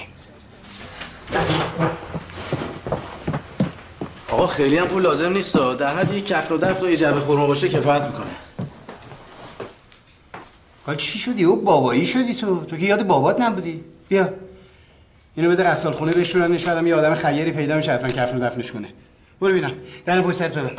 آقا خیلی هم پول لازم نیست در حد یک کفن و دفت و یه جعبه خورما باشه کفایت می‌کنه. حال چی شدی؟ او بابایی شدی تو. تو که یاد بابات نبودی. بیا. اینو بده غسال خونه بشورنش بعدم یه آدم خیری پیدا میشه حتما کفن و دفنش کنه. برو ببینم در پشت سرت ببر.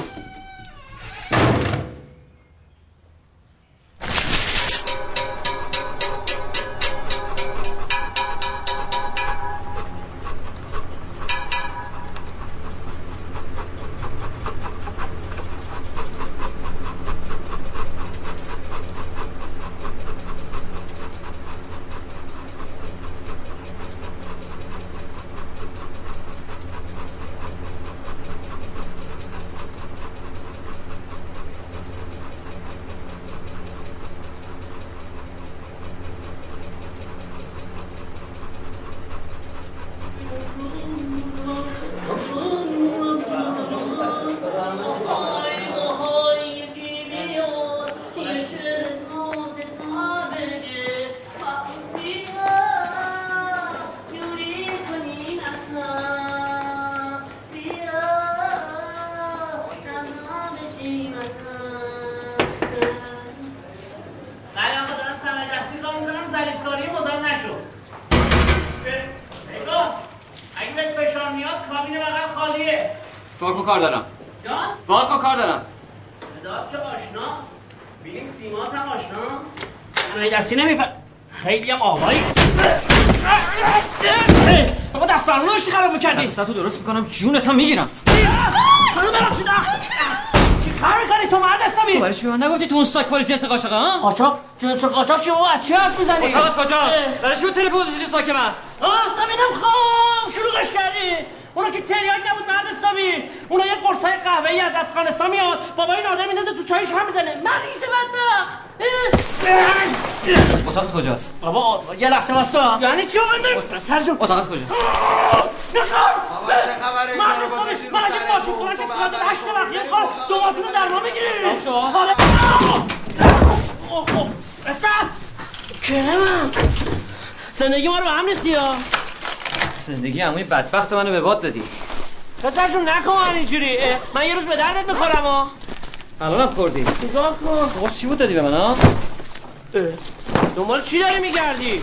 می‌کردی دستتو درست می‌کنم جونتو می‌گیرم. خانم ببخشید. چی کار می‌کنی تو مرد حسابی؟ تو برای چی به من نگفتی تو اون ساک پاری جنس قاچاقه ها؟ قاچاق جنس قاچاق چی بابا از چی حرف می‌زنی؟ قاچاقت کجاست؟ برای چی تلفن گذاشتی ساک من؟ آه زمینم خواه شلوغش کردی. اونا که تریاک نبود مرد حسابی. اونا یه قرصای قهوه ای از افغانستان میاد. بابای نادر میندازه تو چایش هم می‌زنه. مریض بدبخت. اتاقت کجاست؟ بابا یه لحظه واسه. یعنی چی بنده سر جون. اتاقت کجاست؟ نخواه! چه خبره؟ مرد اینجا رو حسابی گذاشتین من اگه پول. کنم که ساعت هشت وقت. کار دوماتون رو درمان بگیری شو. حالا اوه اوه رسد کنه من؟ زندگی ما رو به هم ریختی ها زندگی عموی بدبخت منو به باد دادی. پسر جون نکن اینجوری. من یه روز به دردت می‌خورم ها. الانم خوردی؟ نگاه کن؟ باز چی بود دادی به من ها؟ دنبال چی داری میگردی؟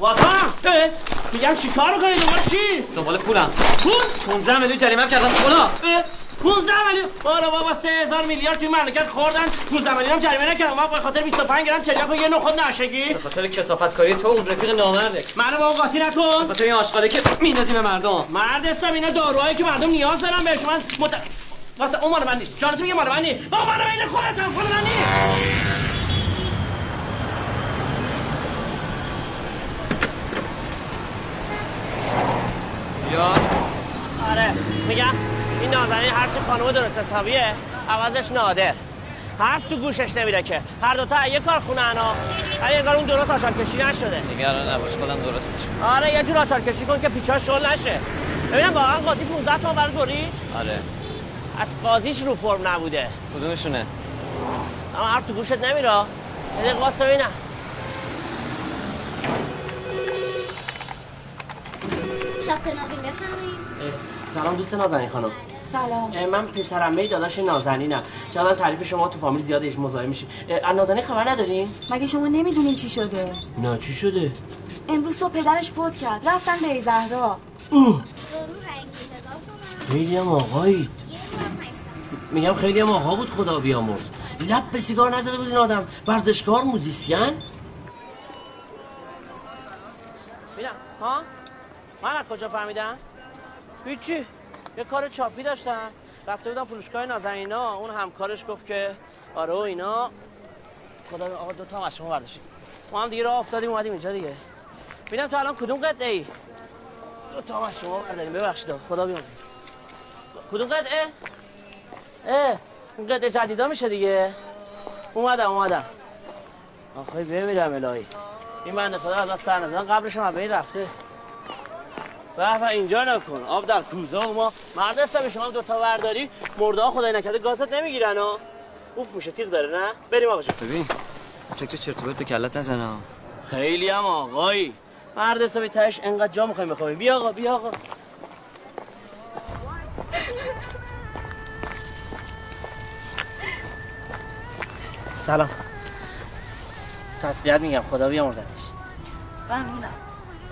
واقعا اه، میگم چی کار کنی دنبال چی دنبال پولم. پول؟ 15 میلیون جریمه کردم. خدا اه، 15 میلیون. بالا بابا 3000 میلیارد توی مملکت خوردن. 15 میلیون هم جریمه نکردم. ما به خاطر 25 گرم تریاک و یه نخود نشگی به خاطر کسافت کاری تو اون رفیق نامرده. منو با اون قاطی نکن. به خاطر این آشغالی که میندازی به مردم. مرد هستم اینا داروهایی که مردم نیاز دارن بهش من مت... واسه اون مال من نیست. جانت میگه مال من نیست. بابا مال بین خودت هم مال من نیست. یا؟ آره میگم این نازنین هرچی خانومه درست حسابیه عوضش نادر حرف تو گوشش نمیره که. هر دوتا یه کار خونه انا. ولی انگار اون درست آچار کشی نشده. نگران نباش خودم درستش. آره یه جور آچار کشی کن که پیچا شل نشه. ببینم واقعا قاضی 15 تومن برای گوری آره. از قاضیش رو فرم نبوده. کدومشونه؟ اما حرف تو گوشت نمیره. یه دقیقه واسه ببینم. بفرمایید. سلام دوست نازنین خانم. سلام. من پسرمه داداش نازنینم. چقدر تعریف شما تو فامیل زیادش مزاحم میشیم اه، از نازنین خبر نداریم مگه شما نمی‌دونین چی شده؟ نه چی شده؟ امروز صبح پدرش فوت کرد. رفتن به زهرا. اوه. خیلی هم آقایی میگم خیلی هم آقا بود خدا بیامرز. لب به سیگار نزده بود این آدم. ورزشکار موزیسین؟ ببینم ها؟ من از کجا فهمیدم؟ هیچی. یه کار چاپی داشتن رفته بودم فروشگاه نازنینا. اون همکارش گفت که آره و اینا. خدا آقا دو تا از شما برداشتیم. ما هم دیگه راه افتادیم اومدیم اینجا دیگه. ببینم تو الان کدوم قطعه ای دو تا از شما برداریم. ببخشید خدا بیامرز. کدوم قطعه؟ اه این قطعه جدیدا میشه دیگه. اومدم اومدم. آخه بمیرم الهی. این بنده خدا از سر نزدن قبلش هم به رفته. به اینجا نکن. آب در کوزه و ما. مرد هستم شما دوتا برداری. مرده ها خدای نکرده گازت نمی‌گیرن ها. اوف میشه تیغ داره نه؟ بریم آقا ببین فکر چرت و پرت به کلت نزنم. خیلی هم آقایی. مرد حسابی تش انقدر جا می‌خوایم بخوابیم. بیا آقا بیا آقا. سلام. تسلیت میگم خدا بیامرزتش ممنونم.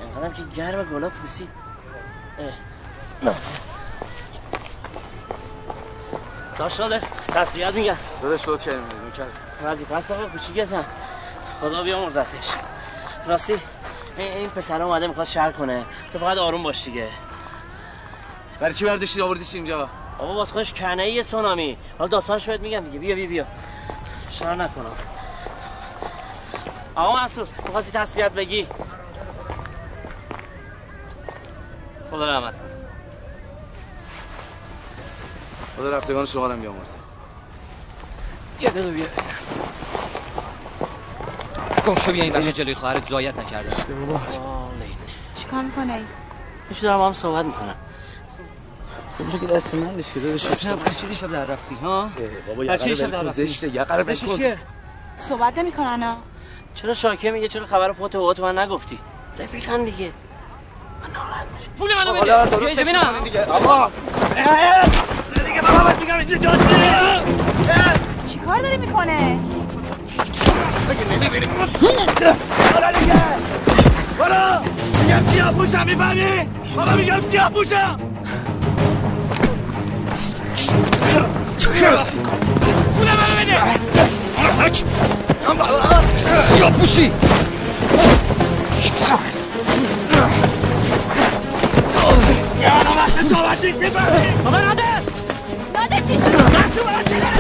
اینقدرم که گرم گلا پوسی اه. نه. داشت شده تسلیت میگم. داداش لطف کردیم نوکرت وظیفه است آقا کوچیکتم خدا بیامرزتش راستی این, این پسر اومده می‌خواد شهر کنه. تو فقط آروم باش دیگه. برای چی برداشتی؟ آوردیش اینجا. بابا باز خودش کنه یه سونامی. حالا داستانش بهت میگم دیگه. بیا بیا بیا. شهر نکنم. آقا منصور می‌خواستی تسلیت بگی؟ خدا رحمت کنه. خدا رفتگان شما رو هم بیامرزه. یه دقیقه بیا. گم شو بیا این بچه جلوی خواهرت زایت نکرده. چیکار می‌کنه میشه دارم با هم صحبت می‌کنم تو که دست من نیست که بچه چی دیشب در رفتی ها؟ بابا یه قرار در بکن رفتی. زشته یه قرار بکن چیه؟ صحبت نمی‌کنن ها؟ چرا شاکه میگه؟ چرا خبر فوت بابات من نگفتی؟ رفیقن دیگه. پول منو بده اینجا ببینم. دیگه آقا دیگه بابا بهت میگم اینجا جاست چیکار داری می‌کنه برو دیگه برو میگم سیاه پوشم می‌فهمی بابا میگم سیاه پوشم پول منو بده سیاه پوشی وقت صحبت نیست می‌فهمی بابا نادر نادر چی شد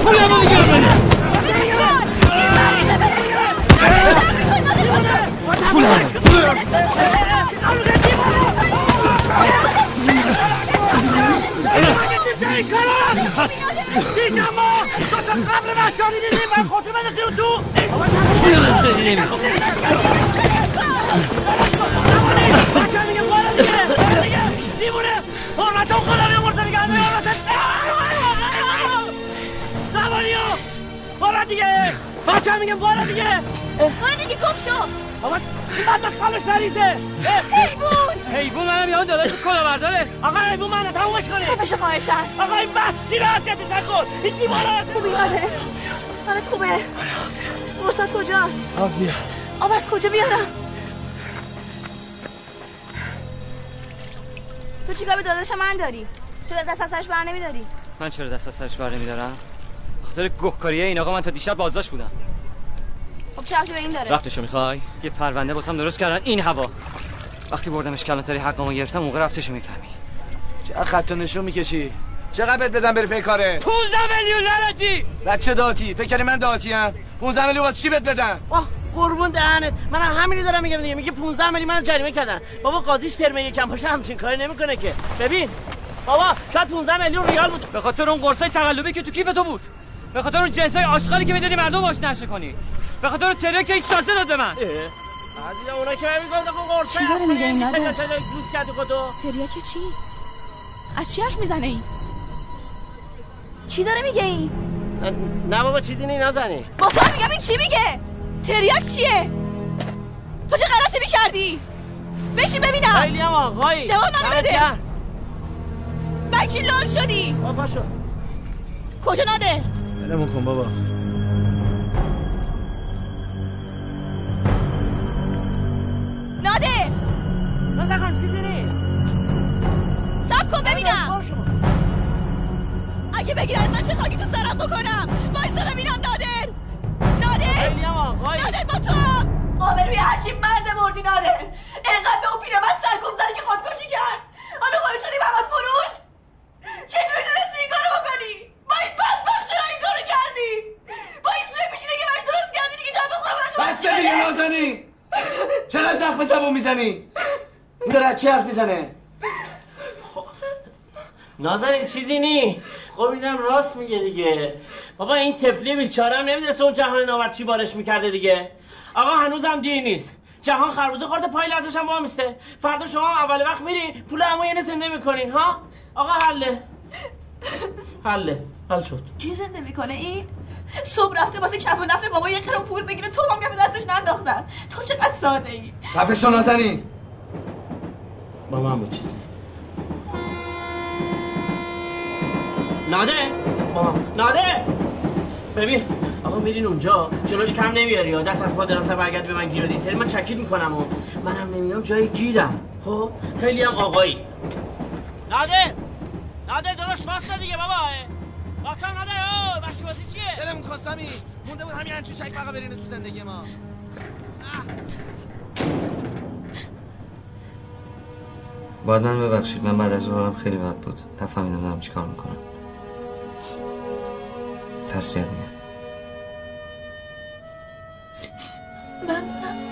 پول منو دیگه بده دیشب ما دو دیوونه حرمت اون خدا میامرزه میگه همه حرمت ها بالا دیگه بچه میگه بالا دیگه برو دیگه گم شو بابا این بدبخت قبلش مریضه حیوان حیوان منم یاد داداش کلا برداره آقا حیوان منم تمومش کنی خفش خواهشن آقا این وحشی رو اذیتش نکن این دیوانه خوبی نادر حالت خوبه مرساد کجاست آب بیا آب از کجا بیارم تو چیکار به داداش من داری؟ تو دست از سرش بر نمیداری؟ من چرا دست از سرش بر نمیدارم؟ خاطر گهکاریه این آقا من تا دیشب بازداشت بودم. خب چه به این داره؟ ربطشو می‌خوای؟ یه پرونده واسم درست کردن این هوا. وقتی بردمش کلانتری حقمو گرفتم موقع ربطشو می‌فهمی. چه خط نشون می‌کشی؟ چقدر بهت بدم بری پی کاره؟ 15 میلیون لعنتی بچه داتی فکر من داتی ام؟ 15 میلیون واسه چی بهت بدم؟ قربون دهنت. منم همینی دارم میگم دیگه. میگه 15 میلیون منو جریمه کردن. بابا قاضیش ترمه یکم باشه همچین کاری نمی‌کنه که. ببین. بابا شاید 15 میلیون ریال بود. به خاطر اون قرصای تقلبی که تو کیف تو بود. به خاطر اون جنسای آشغالی که می‌دادی مردم باش نشه کنی. به خاطر اون تریاک که هیچ شانسه داد به من. عزیزم اونا که میگن قرصه چی داره میگه این نادر؟ تریاک چی؟ از چی حرف می‌زنه این چی داره میگه این نه بابا چیزی نی نزنی با تو هم میگم این چی میگه؟ تریاک چیه؟ تو چه غلطی می‌کردی؟ بشین ببینم. خیلی هم آقایی. جواب منو بده. بچی لال شدی؟ بابا شو. کجا ناده؟ ولمون کن بابا. ناده. نزن چیزی نی سب کن ببینم. اگه بگیرن من چه خاکی تو سرم بکنم؟ وایسا ببینم نادر نادر هم با تو! آبروی هرچی مرد مردی نادر. انقدر به اون پیرمرد سرکوب زدی که خودکشی کرد. حالا خودت شدی مواد فروش؟ چجوری تونستی این کارو بکنی؟ با این بدبخت چرا این کارو کردی؟ با این سوی پیشینه که بهش درست کردی دیگه جنب خونه بس دیگه نازنی چقدر زخم زبون می‌زنی؟ این داره از چی حرف می‌زنه؟ نازنین چیزی نی. خب اینم راست میگه دیگه. بابا این تفلی بیچاره هم نمی‌دونست اون جهان ناور چی بارش می‌کرده دیگه. آقا هنوزم دیر نیست. جهان خربوزه خورده پای لرزش هم وامیسته. فردا شما هم اول وقت میری پول همو یه زنده می‌کنین ها؟ آقا حله حله حل شد. کی زنده می‌کنه این؟ صبح رفته واسه کف و نفر بابا یه قرون پول بگیره تو هم کف دستش ننداختن. تو چقدر ساده ای خفه شو نازنین با من بود ناده. بابا. ناده. ببین آقا میرین اونجا. جلوش کم نمیاری. یا دست از پا دراسه برگرد به من گیر دین سری من چکیت می‌کنم و منم نمیام جای گیرم. خب؟ خیلی هم آقایی. ناده. ناده درست واسه دیگه بابا. واکن ناده. او بخش بازی چیه؟ دلم خواستمی مونده بود همین انچو چک فقط برینه تو زندگی ما. باید من ببخشید من بعد از ظهرم خیلی بد بود. نفهمیدم دارم چیکار می‌کنم. تسلیت میگم ممنونم اینجا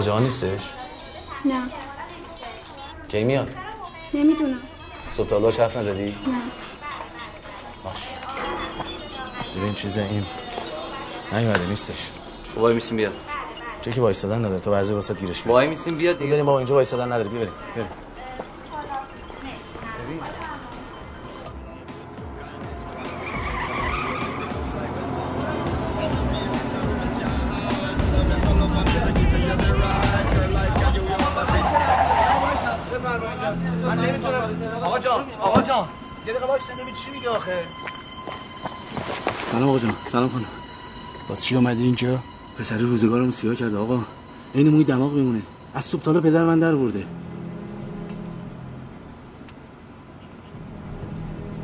جان نیستش؟ نه. کی میاد؟ نمی‌دونم. صبح تا حرف نزدی؟ نه. ببین چیز این. نیومده نیستش. خب وای میسیم بیاد. چه که وایسادن نداره تو بعضی واسط گیرش وای میسیم بیاد دیگه. بریم بابا اینجا وایسادن نداره بیا بریم بریم. سلام خانم. باز چی اومدی اینجا؟ پسر روزگارم سیاه کرده آقا. این موی دماغ میمونه. از صبح تا حالا پدر من در ورده.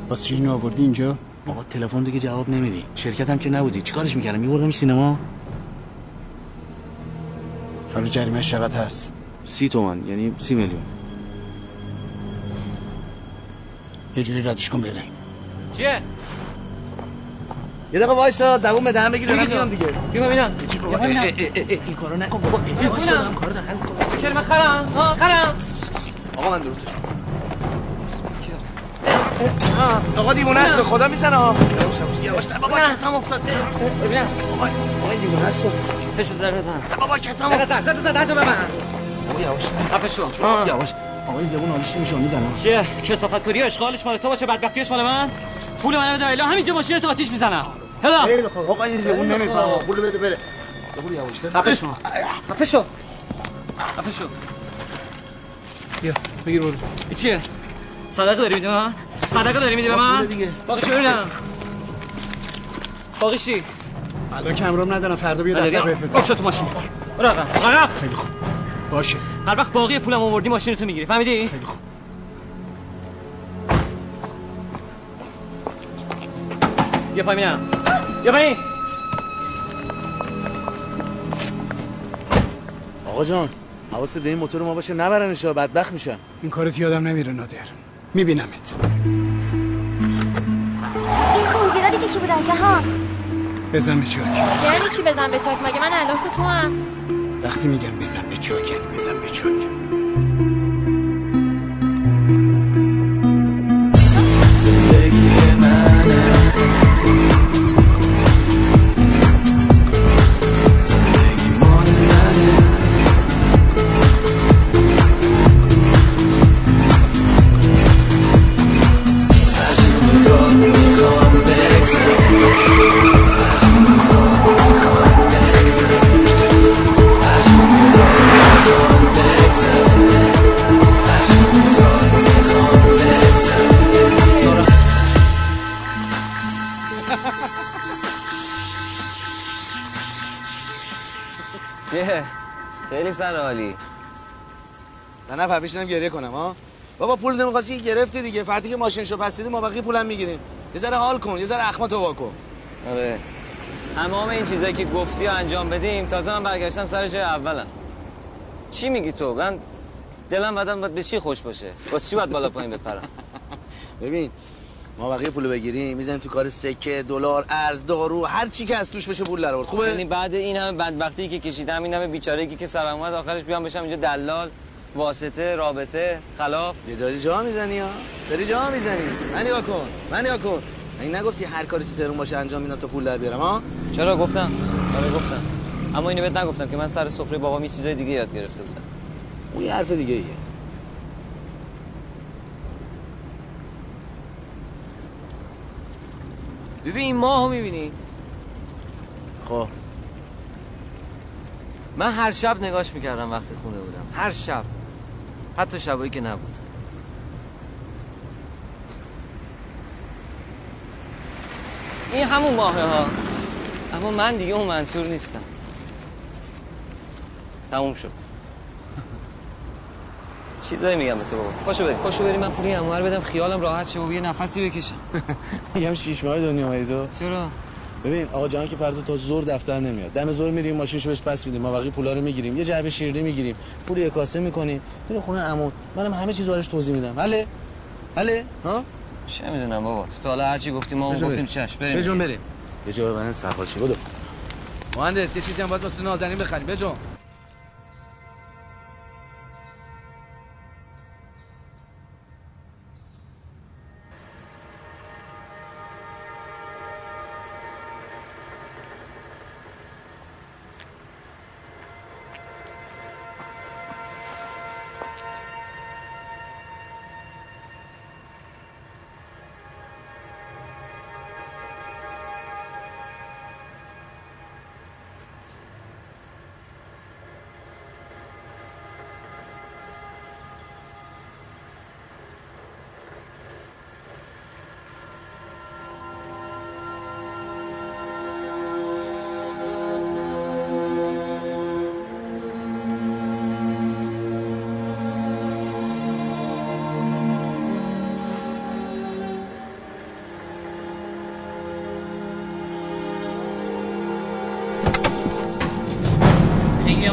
باز چی اینو آوردی اینجا؟ آقا تلفن دیگه جواب نمیدی. شرکت هم که نبودی. چیکارش می‌کردم؟ میبردم سینما؟ حالا جریمه چقدر هست؟ سی تومن یعنی سی میلیون. یه جوری ردش کن بره. چیه؟ یه دقیقه وایسا زبون به دهن بگی دارم میام دیگه. بیا ببینم. چی بابا این کارو نکن بابا. بیا وایسا. دارم کار دارم چرا من خرم؟ ها خرم. آقا من درستش آقا دیوونه است به خدا می‌زنه. ها یواش بابا کتم افتاد. ببینم. آقا آقا این دیوونه است. فشو زر بزن. بابا کتم بزن زر بزن دهتو ببن بابا یواش خفه شو یواش آقا این زبون آلیش نمیشه می‌زنه. چیه؟ کسافت کاری اشغالش مال تو باشه بدبختیش مال من. پول منو بده الا همینجا ماشین تو آتیش می‌زنم. هلا خیلی بخواه آقا این زبون نمی‌فهمه. پول بده بره. بابا یواش. خفه شو. خفه شو. خفه شو. بیا بگیر برو. چیه؟ صدقه داری میدی من؟ صدقه داری میدی به من. باقیشو ببینم. باقیش چی؟ الان کمرام ندارم. فردا بیا نداری؟ دفتر بفرست باب شو تو ماشین. برو عقب خیلی خوب. باشه. هر وقت باقی پولم آوردی ماشین تو می‌گیری. فهمیدی؟ خیلی خوب. بیا پای میرم بیا پایین آقا جان حواست به این موتور ما باشه نبرنش بدبخت میشن این کارت یادم نمیره نادر. میبینمت. این خونگیرا دیگه کی بودن جهان. بزن به چاک. یعنی چی بزن به چاک؟ مگه من علاف تو هم وقتی میگم بزن به چاک یعنی بزن به چاک. پرمیشنم گریه کنم ها؟ بابا پول نمی‌خواستی؟ گرفتی دیگه. فردی که ماشینشو پس دیدی ما بقیه پولم می‌گیریم. یه ذره حال کن یه ذره اخماتو واکن آره. تمام این چیزایی که گفتی و انجام بدیم تازه من برگشتم سر جای اولم. چی میگی تو؟ من دلم بدم باید به چی خوش باشه؟ واسه چی باید بالا پایین بپرم؟ <laughs> ببین ما بقیه پولو بگیریم می‌زنیم تو کار سکه دلار ارز دارو هر چی که از توش بشه پول در آورد. خوبه؟ یعنی بعد این همه بدبختی که کشیدم این همه بیچارگی که سرم اومد آخرش بیام بشم اینجا دلال. واسطه رابطه خلاف. یه جایی جا می‌زنی ها؟ داری جا می‌زنی. من نگاه کن من نگاه کن. این نگفتی هر کاری تو تهران باشه انجام میدم تا پول در بیارم ها؟ چرا؟ گفتم. آره گفتم. اما اینو بهت نگفتم که من سر سفره بابام یه چیزای دیگه یاد گرفته بودم. اون یه حرف دیگه ایه. ببین این ماهو می‌بینی؟ خب. من هر شب نگاش می‌کردم وقتی خونه بودم. هر شب. حتی شبایی که نبود. این همون ماهه ها. اما من دیگه اون منصور نیستم. تموم شد. <laughs> چیزایی میگم به تو بابا. پاشو بریم. پاشو بریم. من پولی اموال بدم. خیالم راحت شه. و یه نفسی بکشم. <laughs> میگم شیش ماه دنیا چرا؟ ببین آقا جان که فردا تا زور دفتر نمیاد. دم زور میریم ماشینشو بهش پس میدیم. ما بقیه پولا رو می‌گیریم. یه جعبه شیرینی می‌گیریم. پول یه کاسه می‌کنیم. میره خونه عمو. منم همه چیز براش توضیح میدم. بله؟ بله؟ ها؟ چه می‌دونم بابا. تو حالا هرچی گفتی ما اون گفتیم. چش بریم. بجون بریم. یه جا من سرحال شی بدو مهندس یه چیزی هم باید واسه نازنین بخریم. بجون.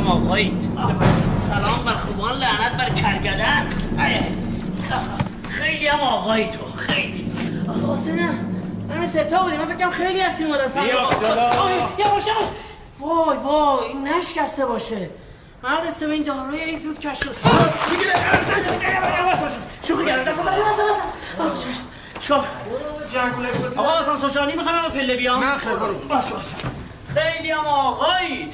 هم آقایید سلام بر خوبان لعنت بر کرگدن. خیلی هم آقایی تو خیلی. آخه حسینه من ستا بودیم. من فکرم خیلی هستیم آدم. سلام. بیا، سلام. یه باشه باش وای وای این نشکسته باشه. مرد است به این داروی این زود کش شد. شوخی کردم. دست دست دست دست. چیکار آقا اصلا سوچانی می‌خوام با پله بیام. نه خیلی برو باش. باش خیلی هم آقایید.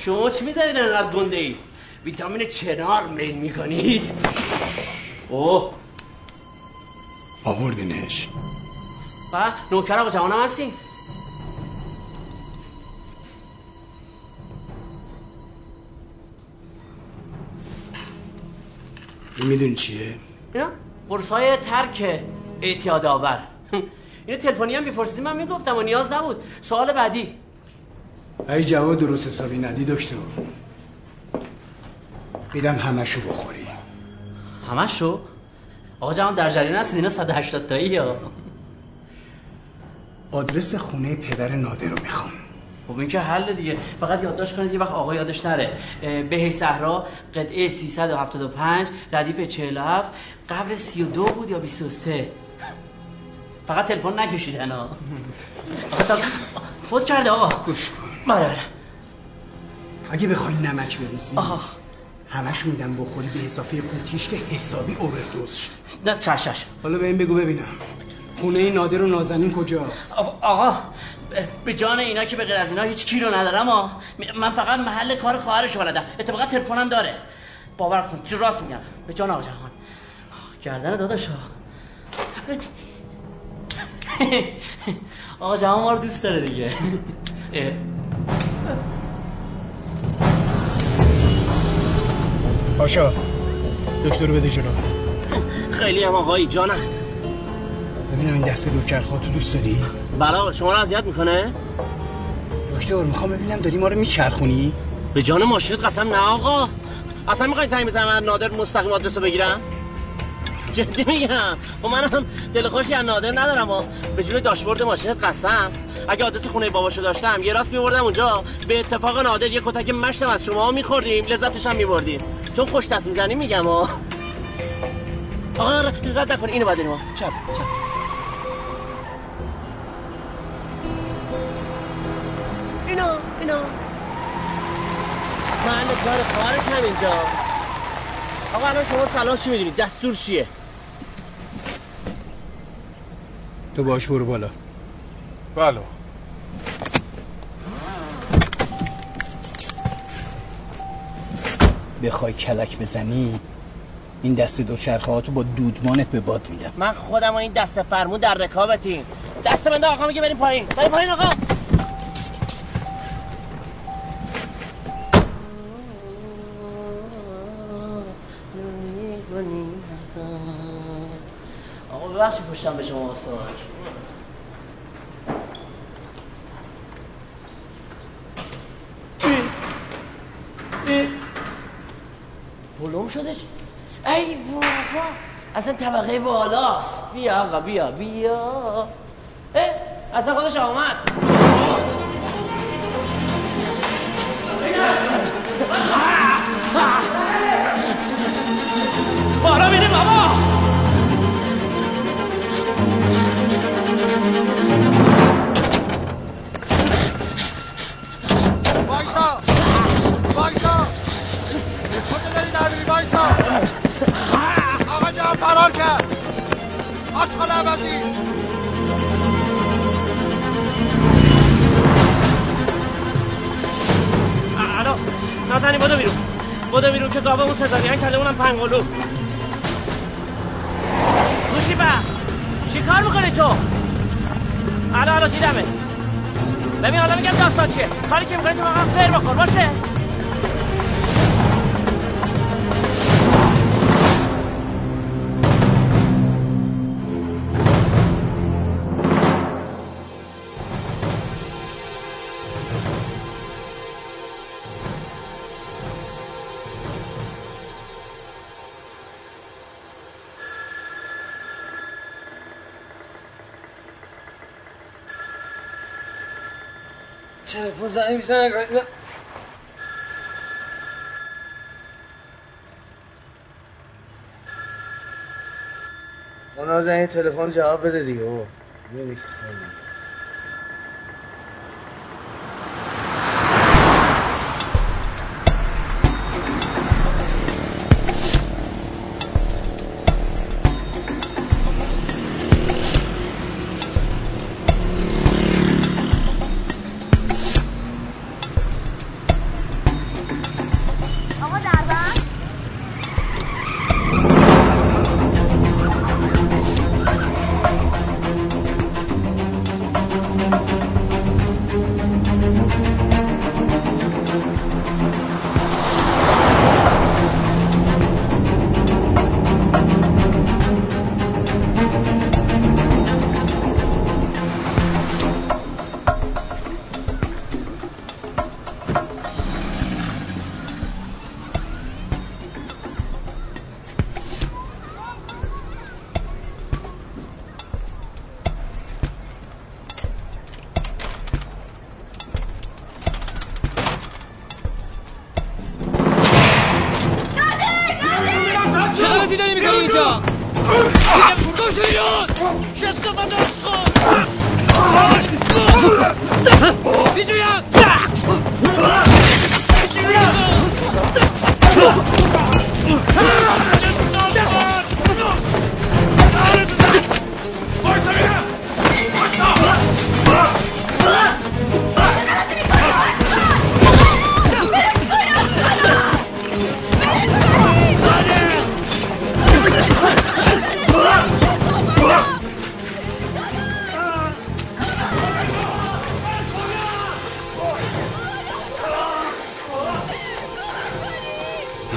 شما چی می‌زنید انقدر گنده اید؟ ویتامین چنار میل می‌کنید؟ اوه آوردینش و نوکر آقا جوانم هستی؟ این می‌دونی چیه؟ اینا قرصای ترک اعتیاد آور <laughs> اینو تلفنی هم میپرسیدی من می‌گفتم و نیاز نبود سوال بعدی ای جواب درست حسابی ندی دکتر میدم همشو بخوری. همشو؟ آقا جوان در جریان هستید؟ اینا 180 تایی یا؟ آدرس خونه پدر نادر رو می‌خوام. خب این که حل دیگه. فقط یادداشت کنید یه وقت آقا یادش نره. بهی صحرا قطعه 375 ردیف 47 قبل 32 بود یا 23 فقط تلفن نکشیدن ها <laughs> فوت کرده آقا. گوش کن. بله اگه بخوای نمک بریزی همش میدم بخوری به اضافه قوطیش که حسابی اووردوز شه. نه چش چش. حالا به این بگو ببینم. خونه نادر و نازنین کجاست؟ آقا به جان اینا که به غیر از اینا هیچ کی رو ندارم من فقط محل کار خواهرش بلدم. اتفاقا تلفنم داره. باور کن چه راست میگم. به جان آقا جهان. گردن داداش ها <laughs> آقا جهان ما رو دوست داره دیگه. پاشا دکتر بده جلو. خیلی هم آقایی جانم. ببینم این دسته دوچرخه تو دوست داری؟ بلا شما رو اذیت می‌کنه؟ دکتر می‌خوام ببینم داری ما رو میچرخونی؟ به جان ماشینت قسم نه آقا. اصلا می‌خوای زنگ بزنم من نادر مستقیم آدرس رو بگیرم؟ جدی میگم. و منم دل خوشی از نادر ندارم و به جون داشبورد ماشینت قسم. اگه آدرس خونه باباشو داشتم یه راست میبردم اونجا. به اتفاق نادر یه کتک مشتم از شما میخوردیم لذتش هم میبردیم. چون خوش دست می‌زنی میگم و آقا رد نکن اینو بعد ما چپ چپ. اینو اینو. محل کار خواهرش هم اینجاست آقا الان شما سلام چی می‌دونید دستور چیه؟ تو باش برو بالا. بله. بخوای کلک بزنی این دست دوچرخه هاتو با دودمانت به باد میدم. من خودم و این دست فرمون در رکابتیم. دست بنده آقا میگه بریم پایین. بریم پایین آقا. آقا ببخشید پشتم به شما استوار. شده ای بابا اصلا طبقه بالاست. بیا آقا بیا بیا. اصلا خودش آمد. بالا بینه بابا. وایسا. وایسا. کجا داری در میری وایسا آقا جان فرار کرد. آشغال عوضی. الو نازنی بودو بیرون. بودو بیرون. که گابه اون سزارین کرده اونم پنگولو گوشی با. چی کار می‌کنی تو؟ الو الو دیدمه ببین حالا میگم داستان چیه؟ کاری که می‌کنی تو واقعا فر بخور باشه تلفن زنگ می‌زنه اونا زنگ تلفن جواب بده دیگه بابا.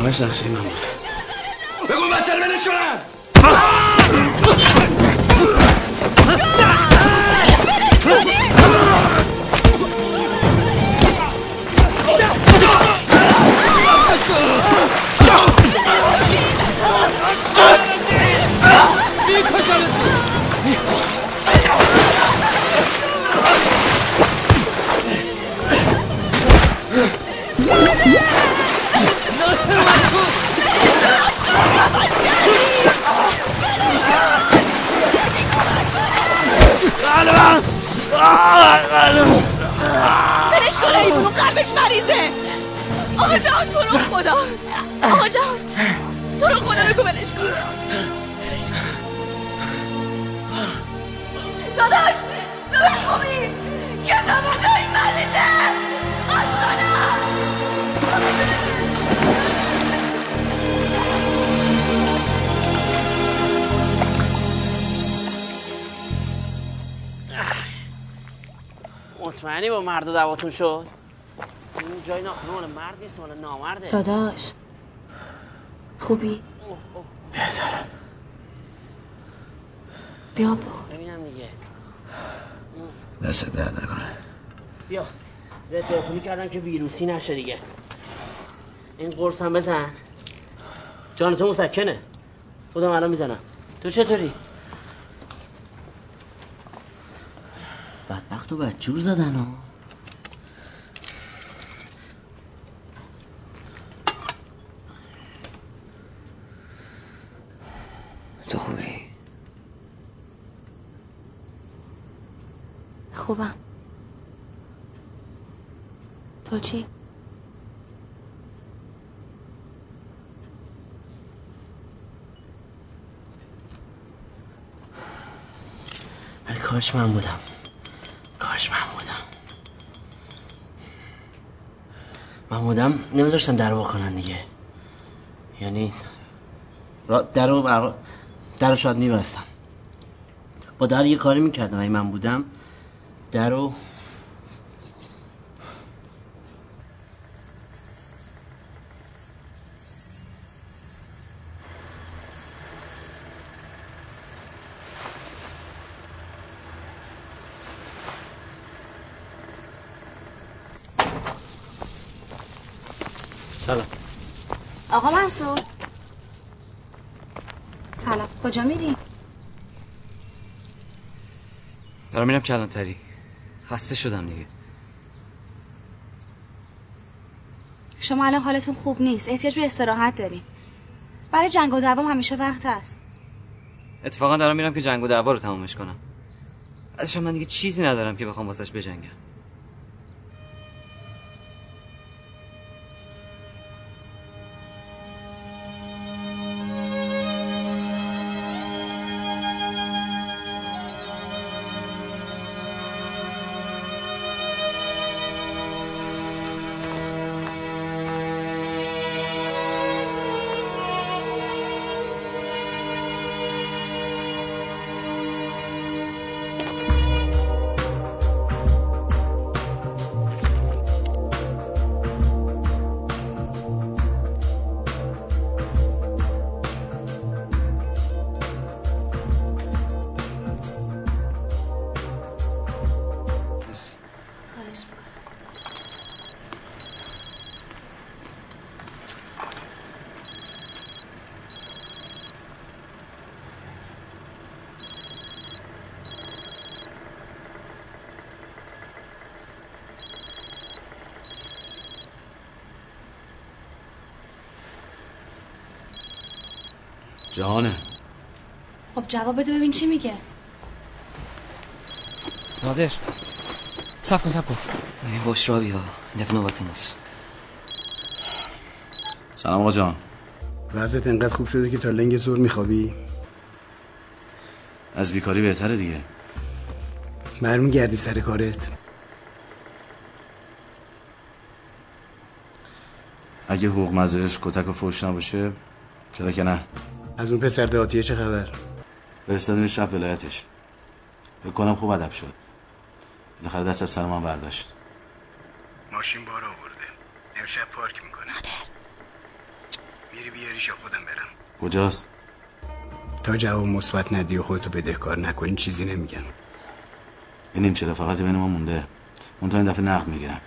همش نقشه من بود بگو بچه رو برش کن ایدونو قلبش مریضه. آقا جان تو رو خدا. آقا جان تو رو خدا بگو مطمئنی با مرد و دواتون شد؟ این جای ناخونه مال مرد نیست مال نامرده. داداش. خوبی؟ بهترم. بیا بخور. ببینم دیگه. دست درد نکنه. بیا. ضد عفونی کردم که ویروسی نشه دیگه. این قرص هم بزن. جان تو مسکنه. خودم الان می‌زنم. تو چطوری؟ بدبخت و بدجور زدن ها تو خوبی؟ خوبم. تو چی؟ کاش من بودم. کاش من بودم. من بودم نمیذاشتم در کنن دیگه. یعنی در رو بر... در شاید میبستم. با در یه کاری می‌کردم. اگه من بودم در رو سلام. آقا منصور سلام. کجا میری؟ دارم میرم کلانتری خسته شدم دیگه. شما الان حالتون خوب نیست. احتیاج به استراحت داری. برای جنگ و دوام همیشه وقت هست. اتفاقا دارم میرم که جنگ و دعوا رو تمومش کنم. ازش من دیگه چیزی ندارم که بخوام واسش بجنگم. خب جواب بده ببین چی میگه. نادر سب کن سب کن. این بشرا بیا دفعه نوبت ماست سلام آقا جان. وضعت انقدر خوب شده که تا لنگ زور میخوابی؟ از بیکاری بهتره دیگه. معلوم گردی سر کارت. اگه حقوق مزرش کتک و فوش نباشه چرا که نه؟ از اون پسر دهاتیه چه خبر؟ فرستادنش رفت ولایتش. فکر کنم خوب ادب شد. بالاخره دست از سر من برداشت. ماشین بار آورده. امشب پارک می‌کنه. میری بیاریش یا خودم برم. کجاست؟ تا جواب مثبت ندی و خودتو بدهکار نکنی چیزی نمیگم. این چرا فقط بین ما مونده. منتها این دفعه نقد می‌گیرم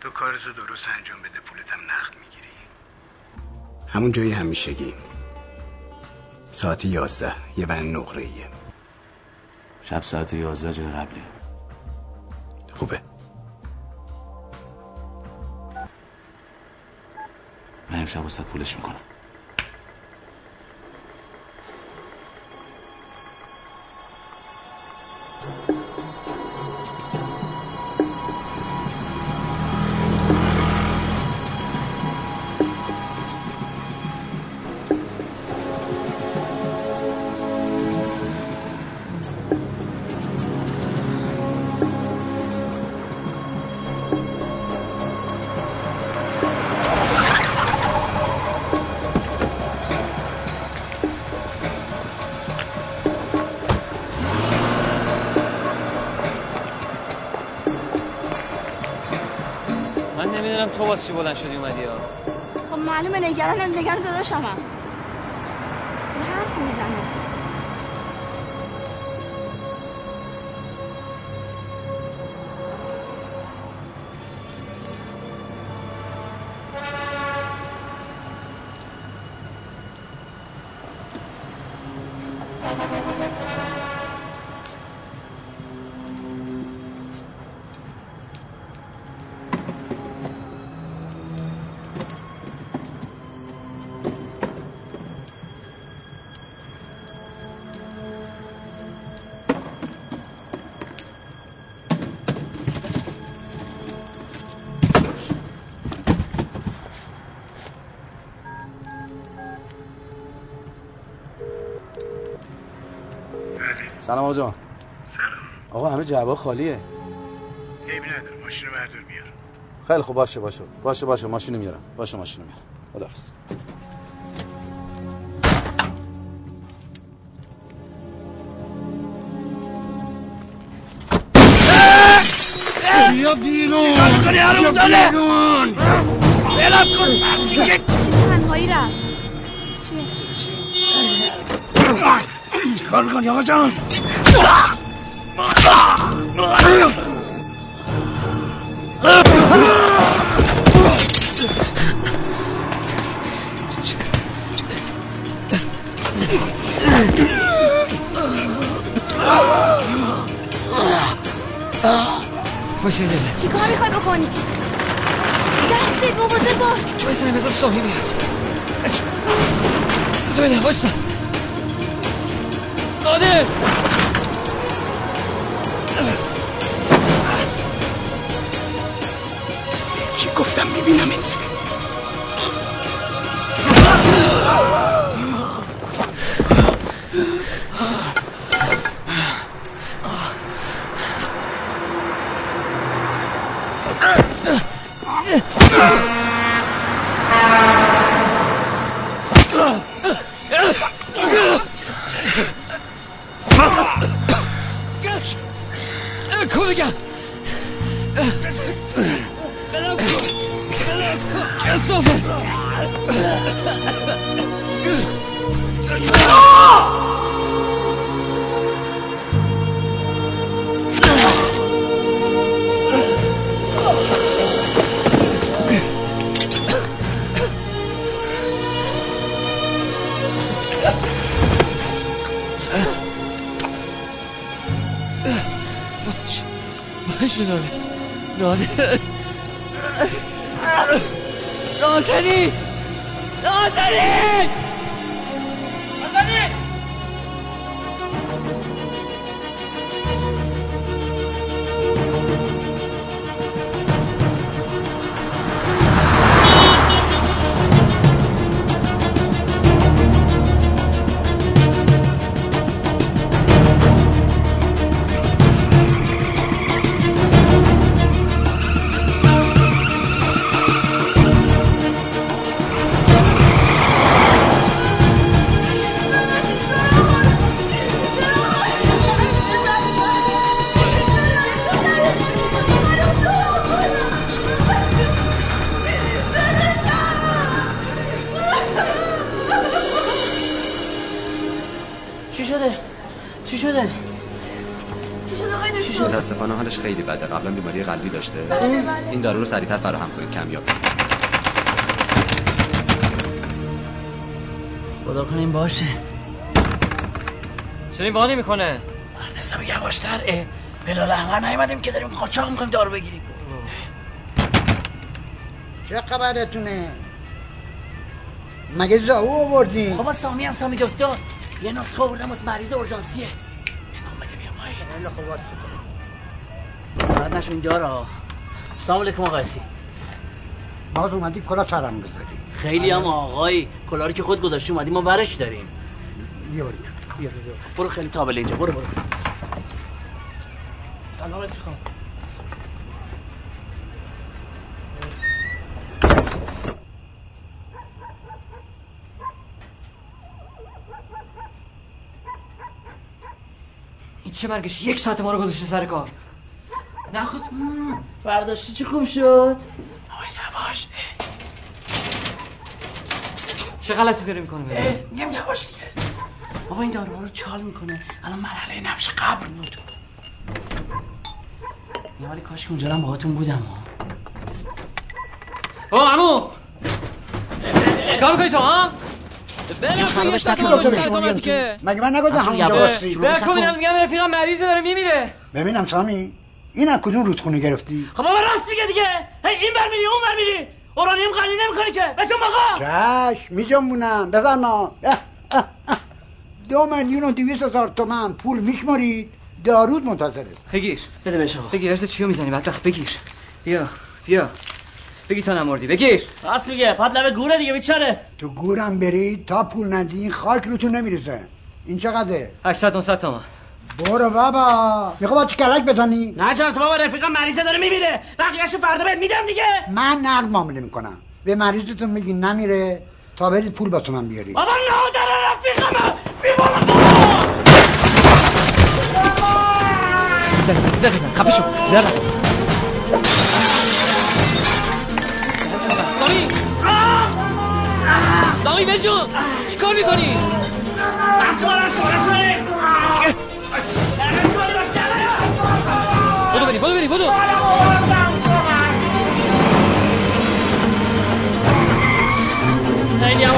تو کارتو درست انجام بده پولتم نقد می‌گیری. همون جای همیشگی. ساعت یازده. یه ون نقره ایه شب ساعت یازده جای قبلی. خوبه. من امشب واسه پولش می‌کنم. چی بلند شدی اومدی ها؟ خب معلومه نگرانم نگران داداشم سلام آقا جان. سلام. آقا همه جعبه خالیه. عیبی نداره ماشین رو بردار بیار. خیلی خوب باشه باشه. باشه باشه. ماشین میارم. باشه ماشین میارم. خداحافظ. بیا بیرون. چیکار می‌کنی حروم زاده بیرون. کن. چه تنهایی رفت؟ چیه؟ چیکار می‌کنی آقا جان؟ وایسا دل چی کار می‌خوای بکنی؟ دستت مواظب باش وایسا بذار سامی بیاد. بذار بینه وایسا. نادر چی گفتم میبینمت؟ خیلی بده. قبلا بیماری قلبی داشته. بله، بله. این دارو رو سریعتر فراهم کنید. کمیاب. خدا کنه این باشه. چرا این وانی می‌کنه. مرد حساب یواشتر اه. بلال احمر نیومدیم که داریم قاچاق می‌خوایم دارو بگیریم. چه خبرتونه؟ مگه زاو آوردی؟ بابا سامی هم سامی دکتر. یه نسخه آوردم واسه مریض اورژانسیه. خیلی خوب باش. بعد نشون این دارا. سلام علیکم آقا باز اومدی کلا سرم بذاری. خیلی هم آقایی کلاری که خود گذاشتی اومدی ما برش داریم. بیا بریم. بیا بیا برو خیلی تابل اینجا برو برو. سلام خان. این چه مرگش؟ یک ساعت ما رو گذاشته سر کار. نه خود برداشتی چه خوب شد؟ یواش. چه غلطی داری می‌کنه میگم یواش دیگه. بابا این داروها رو چال می‌کنه. الان مرحله نبش قبر بود. یه ولی کاش که اونجا هم باهاتون بودم. او عمو! چیکار می‌کنی تو ها؟ خرابش که مگه من نگفتم همونجا یواش. باشی؟ بکن اینم میگم رفیقم مریضه داره میمیره. ببینم سامی این از کدوم رودخونه گرفتی؟ خب بابا راست میگه دیگه. هی این بر میری اون بر میری. اورانیوم قلی نمی‌کنی که. بشون بقا چش میجمونم بفرما. دو میلیون و دویست هزار تومن پول میشمارید. دارود منتظره. بگیر. بده بهش آقا. بگیر ارس چیو می‌زنی؟ بدبخت بگیر. بیا بیا. بگی تا نمردی. بگیر. راست میگه. پات لبه گوره دیگه بیچاره. تو گورم برید تا پول ندین خاک روتون نمی‌رسه این چقدره؟ 800 900 تومن برو بابا. میخوا با چی کلک بزنی؟ نه جان تو بابا رفیقم مریضه داره میمیره. بقیه‌شو فردا بهت میدم دیگه. من نقد معامله می‌کنم. به مریضتون میگی نمیره. تا برید پول با من بیارید. بابا نادر رفیقمه بیبالا بزن بزن بزن بزن خفه شو. زر نزن سامی. سامی بشون چیکار می‌کنی؟ مسئول شما بدو بریم بدو خیلی هم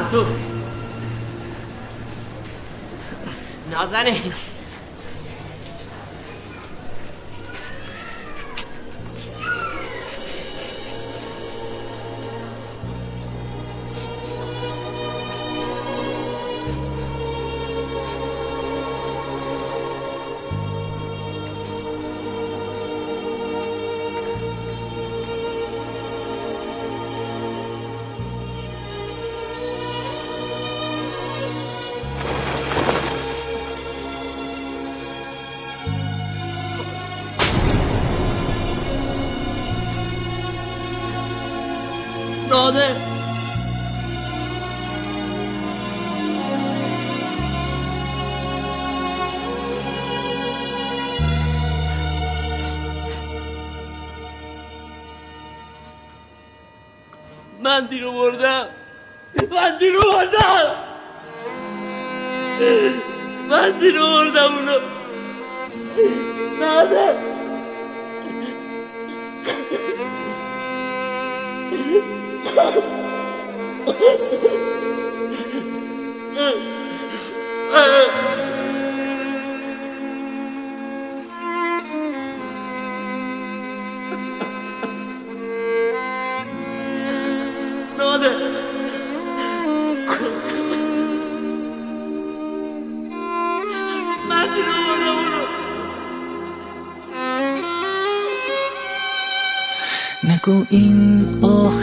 مسعود نازنین من دیرو بردم. من دیرو بردم. من دیرو بردم اونو.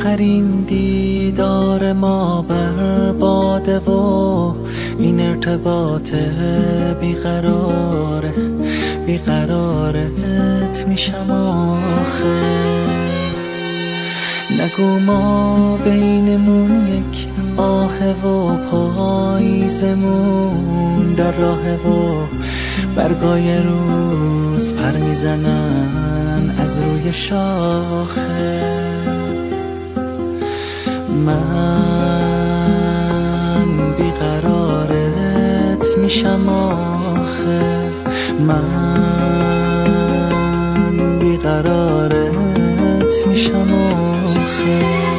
آخرین دیدار ما برباده و این ارتباط بیقراره بیقرارت میشم آخه. نگو ما بینمون یک آه و پاییزمون در راه و برگای روز پر می‌زنن از روی شاخه. من بیقرارت میشم آخه. من بیقرارت میشم آخه.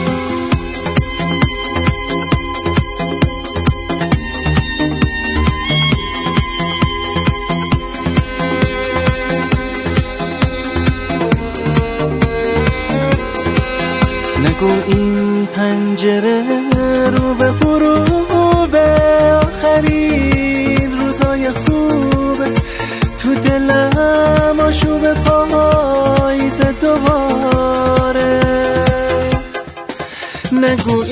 پنجره رو به غروب آخرین روزای خوبه تو دلم آشوب پاییز دوباره. نگو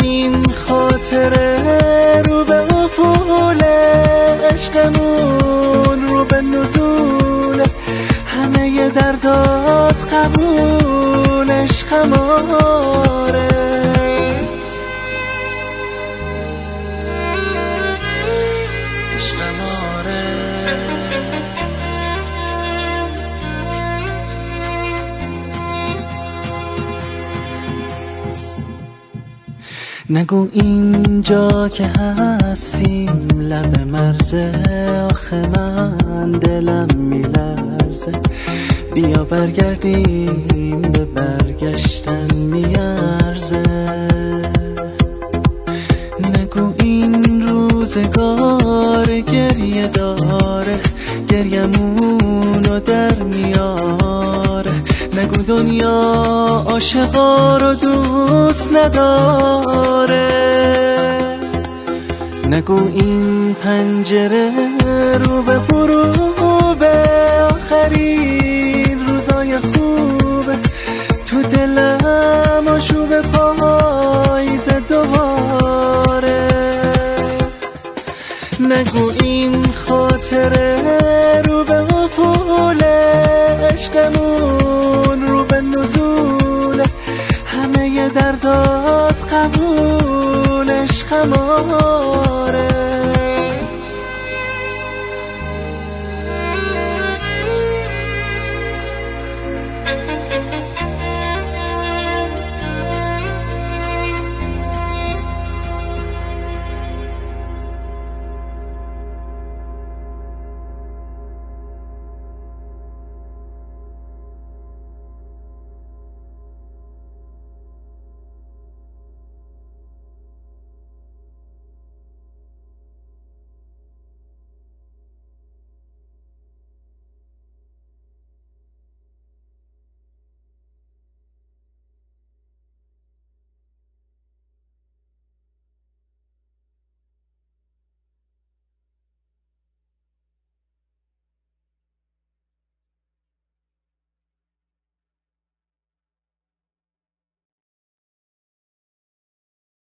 اینجا که هستیم لب مرزه آخه من دلم میلرزه. بیا برگردیم به برگشتن میارزه. نگو این روزگار گریه داره گریمونو در میاره نگو دنیا عاشقا رو دوست نداره. نگو این پنجره رو به غروبه آخرین روزای خوبه تو دلم آشوب پاییز دوباره. نگو این خاطره رو به افول عشقمون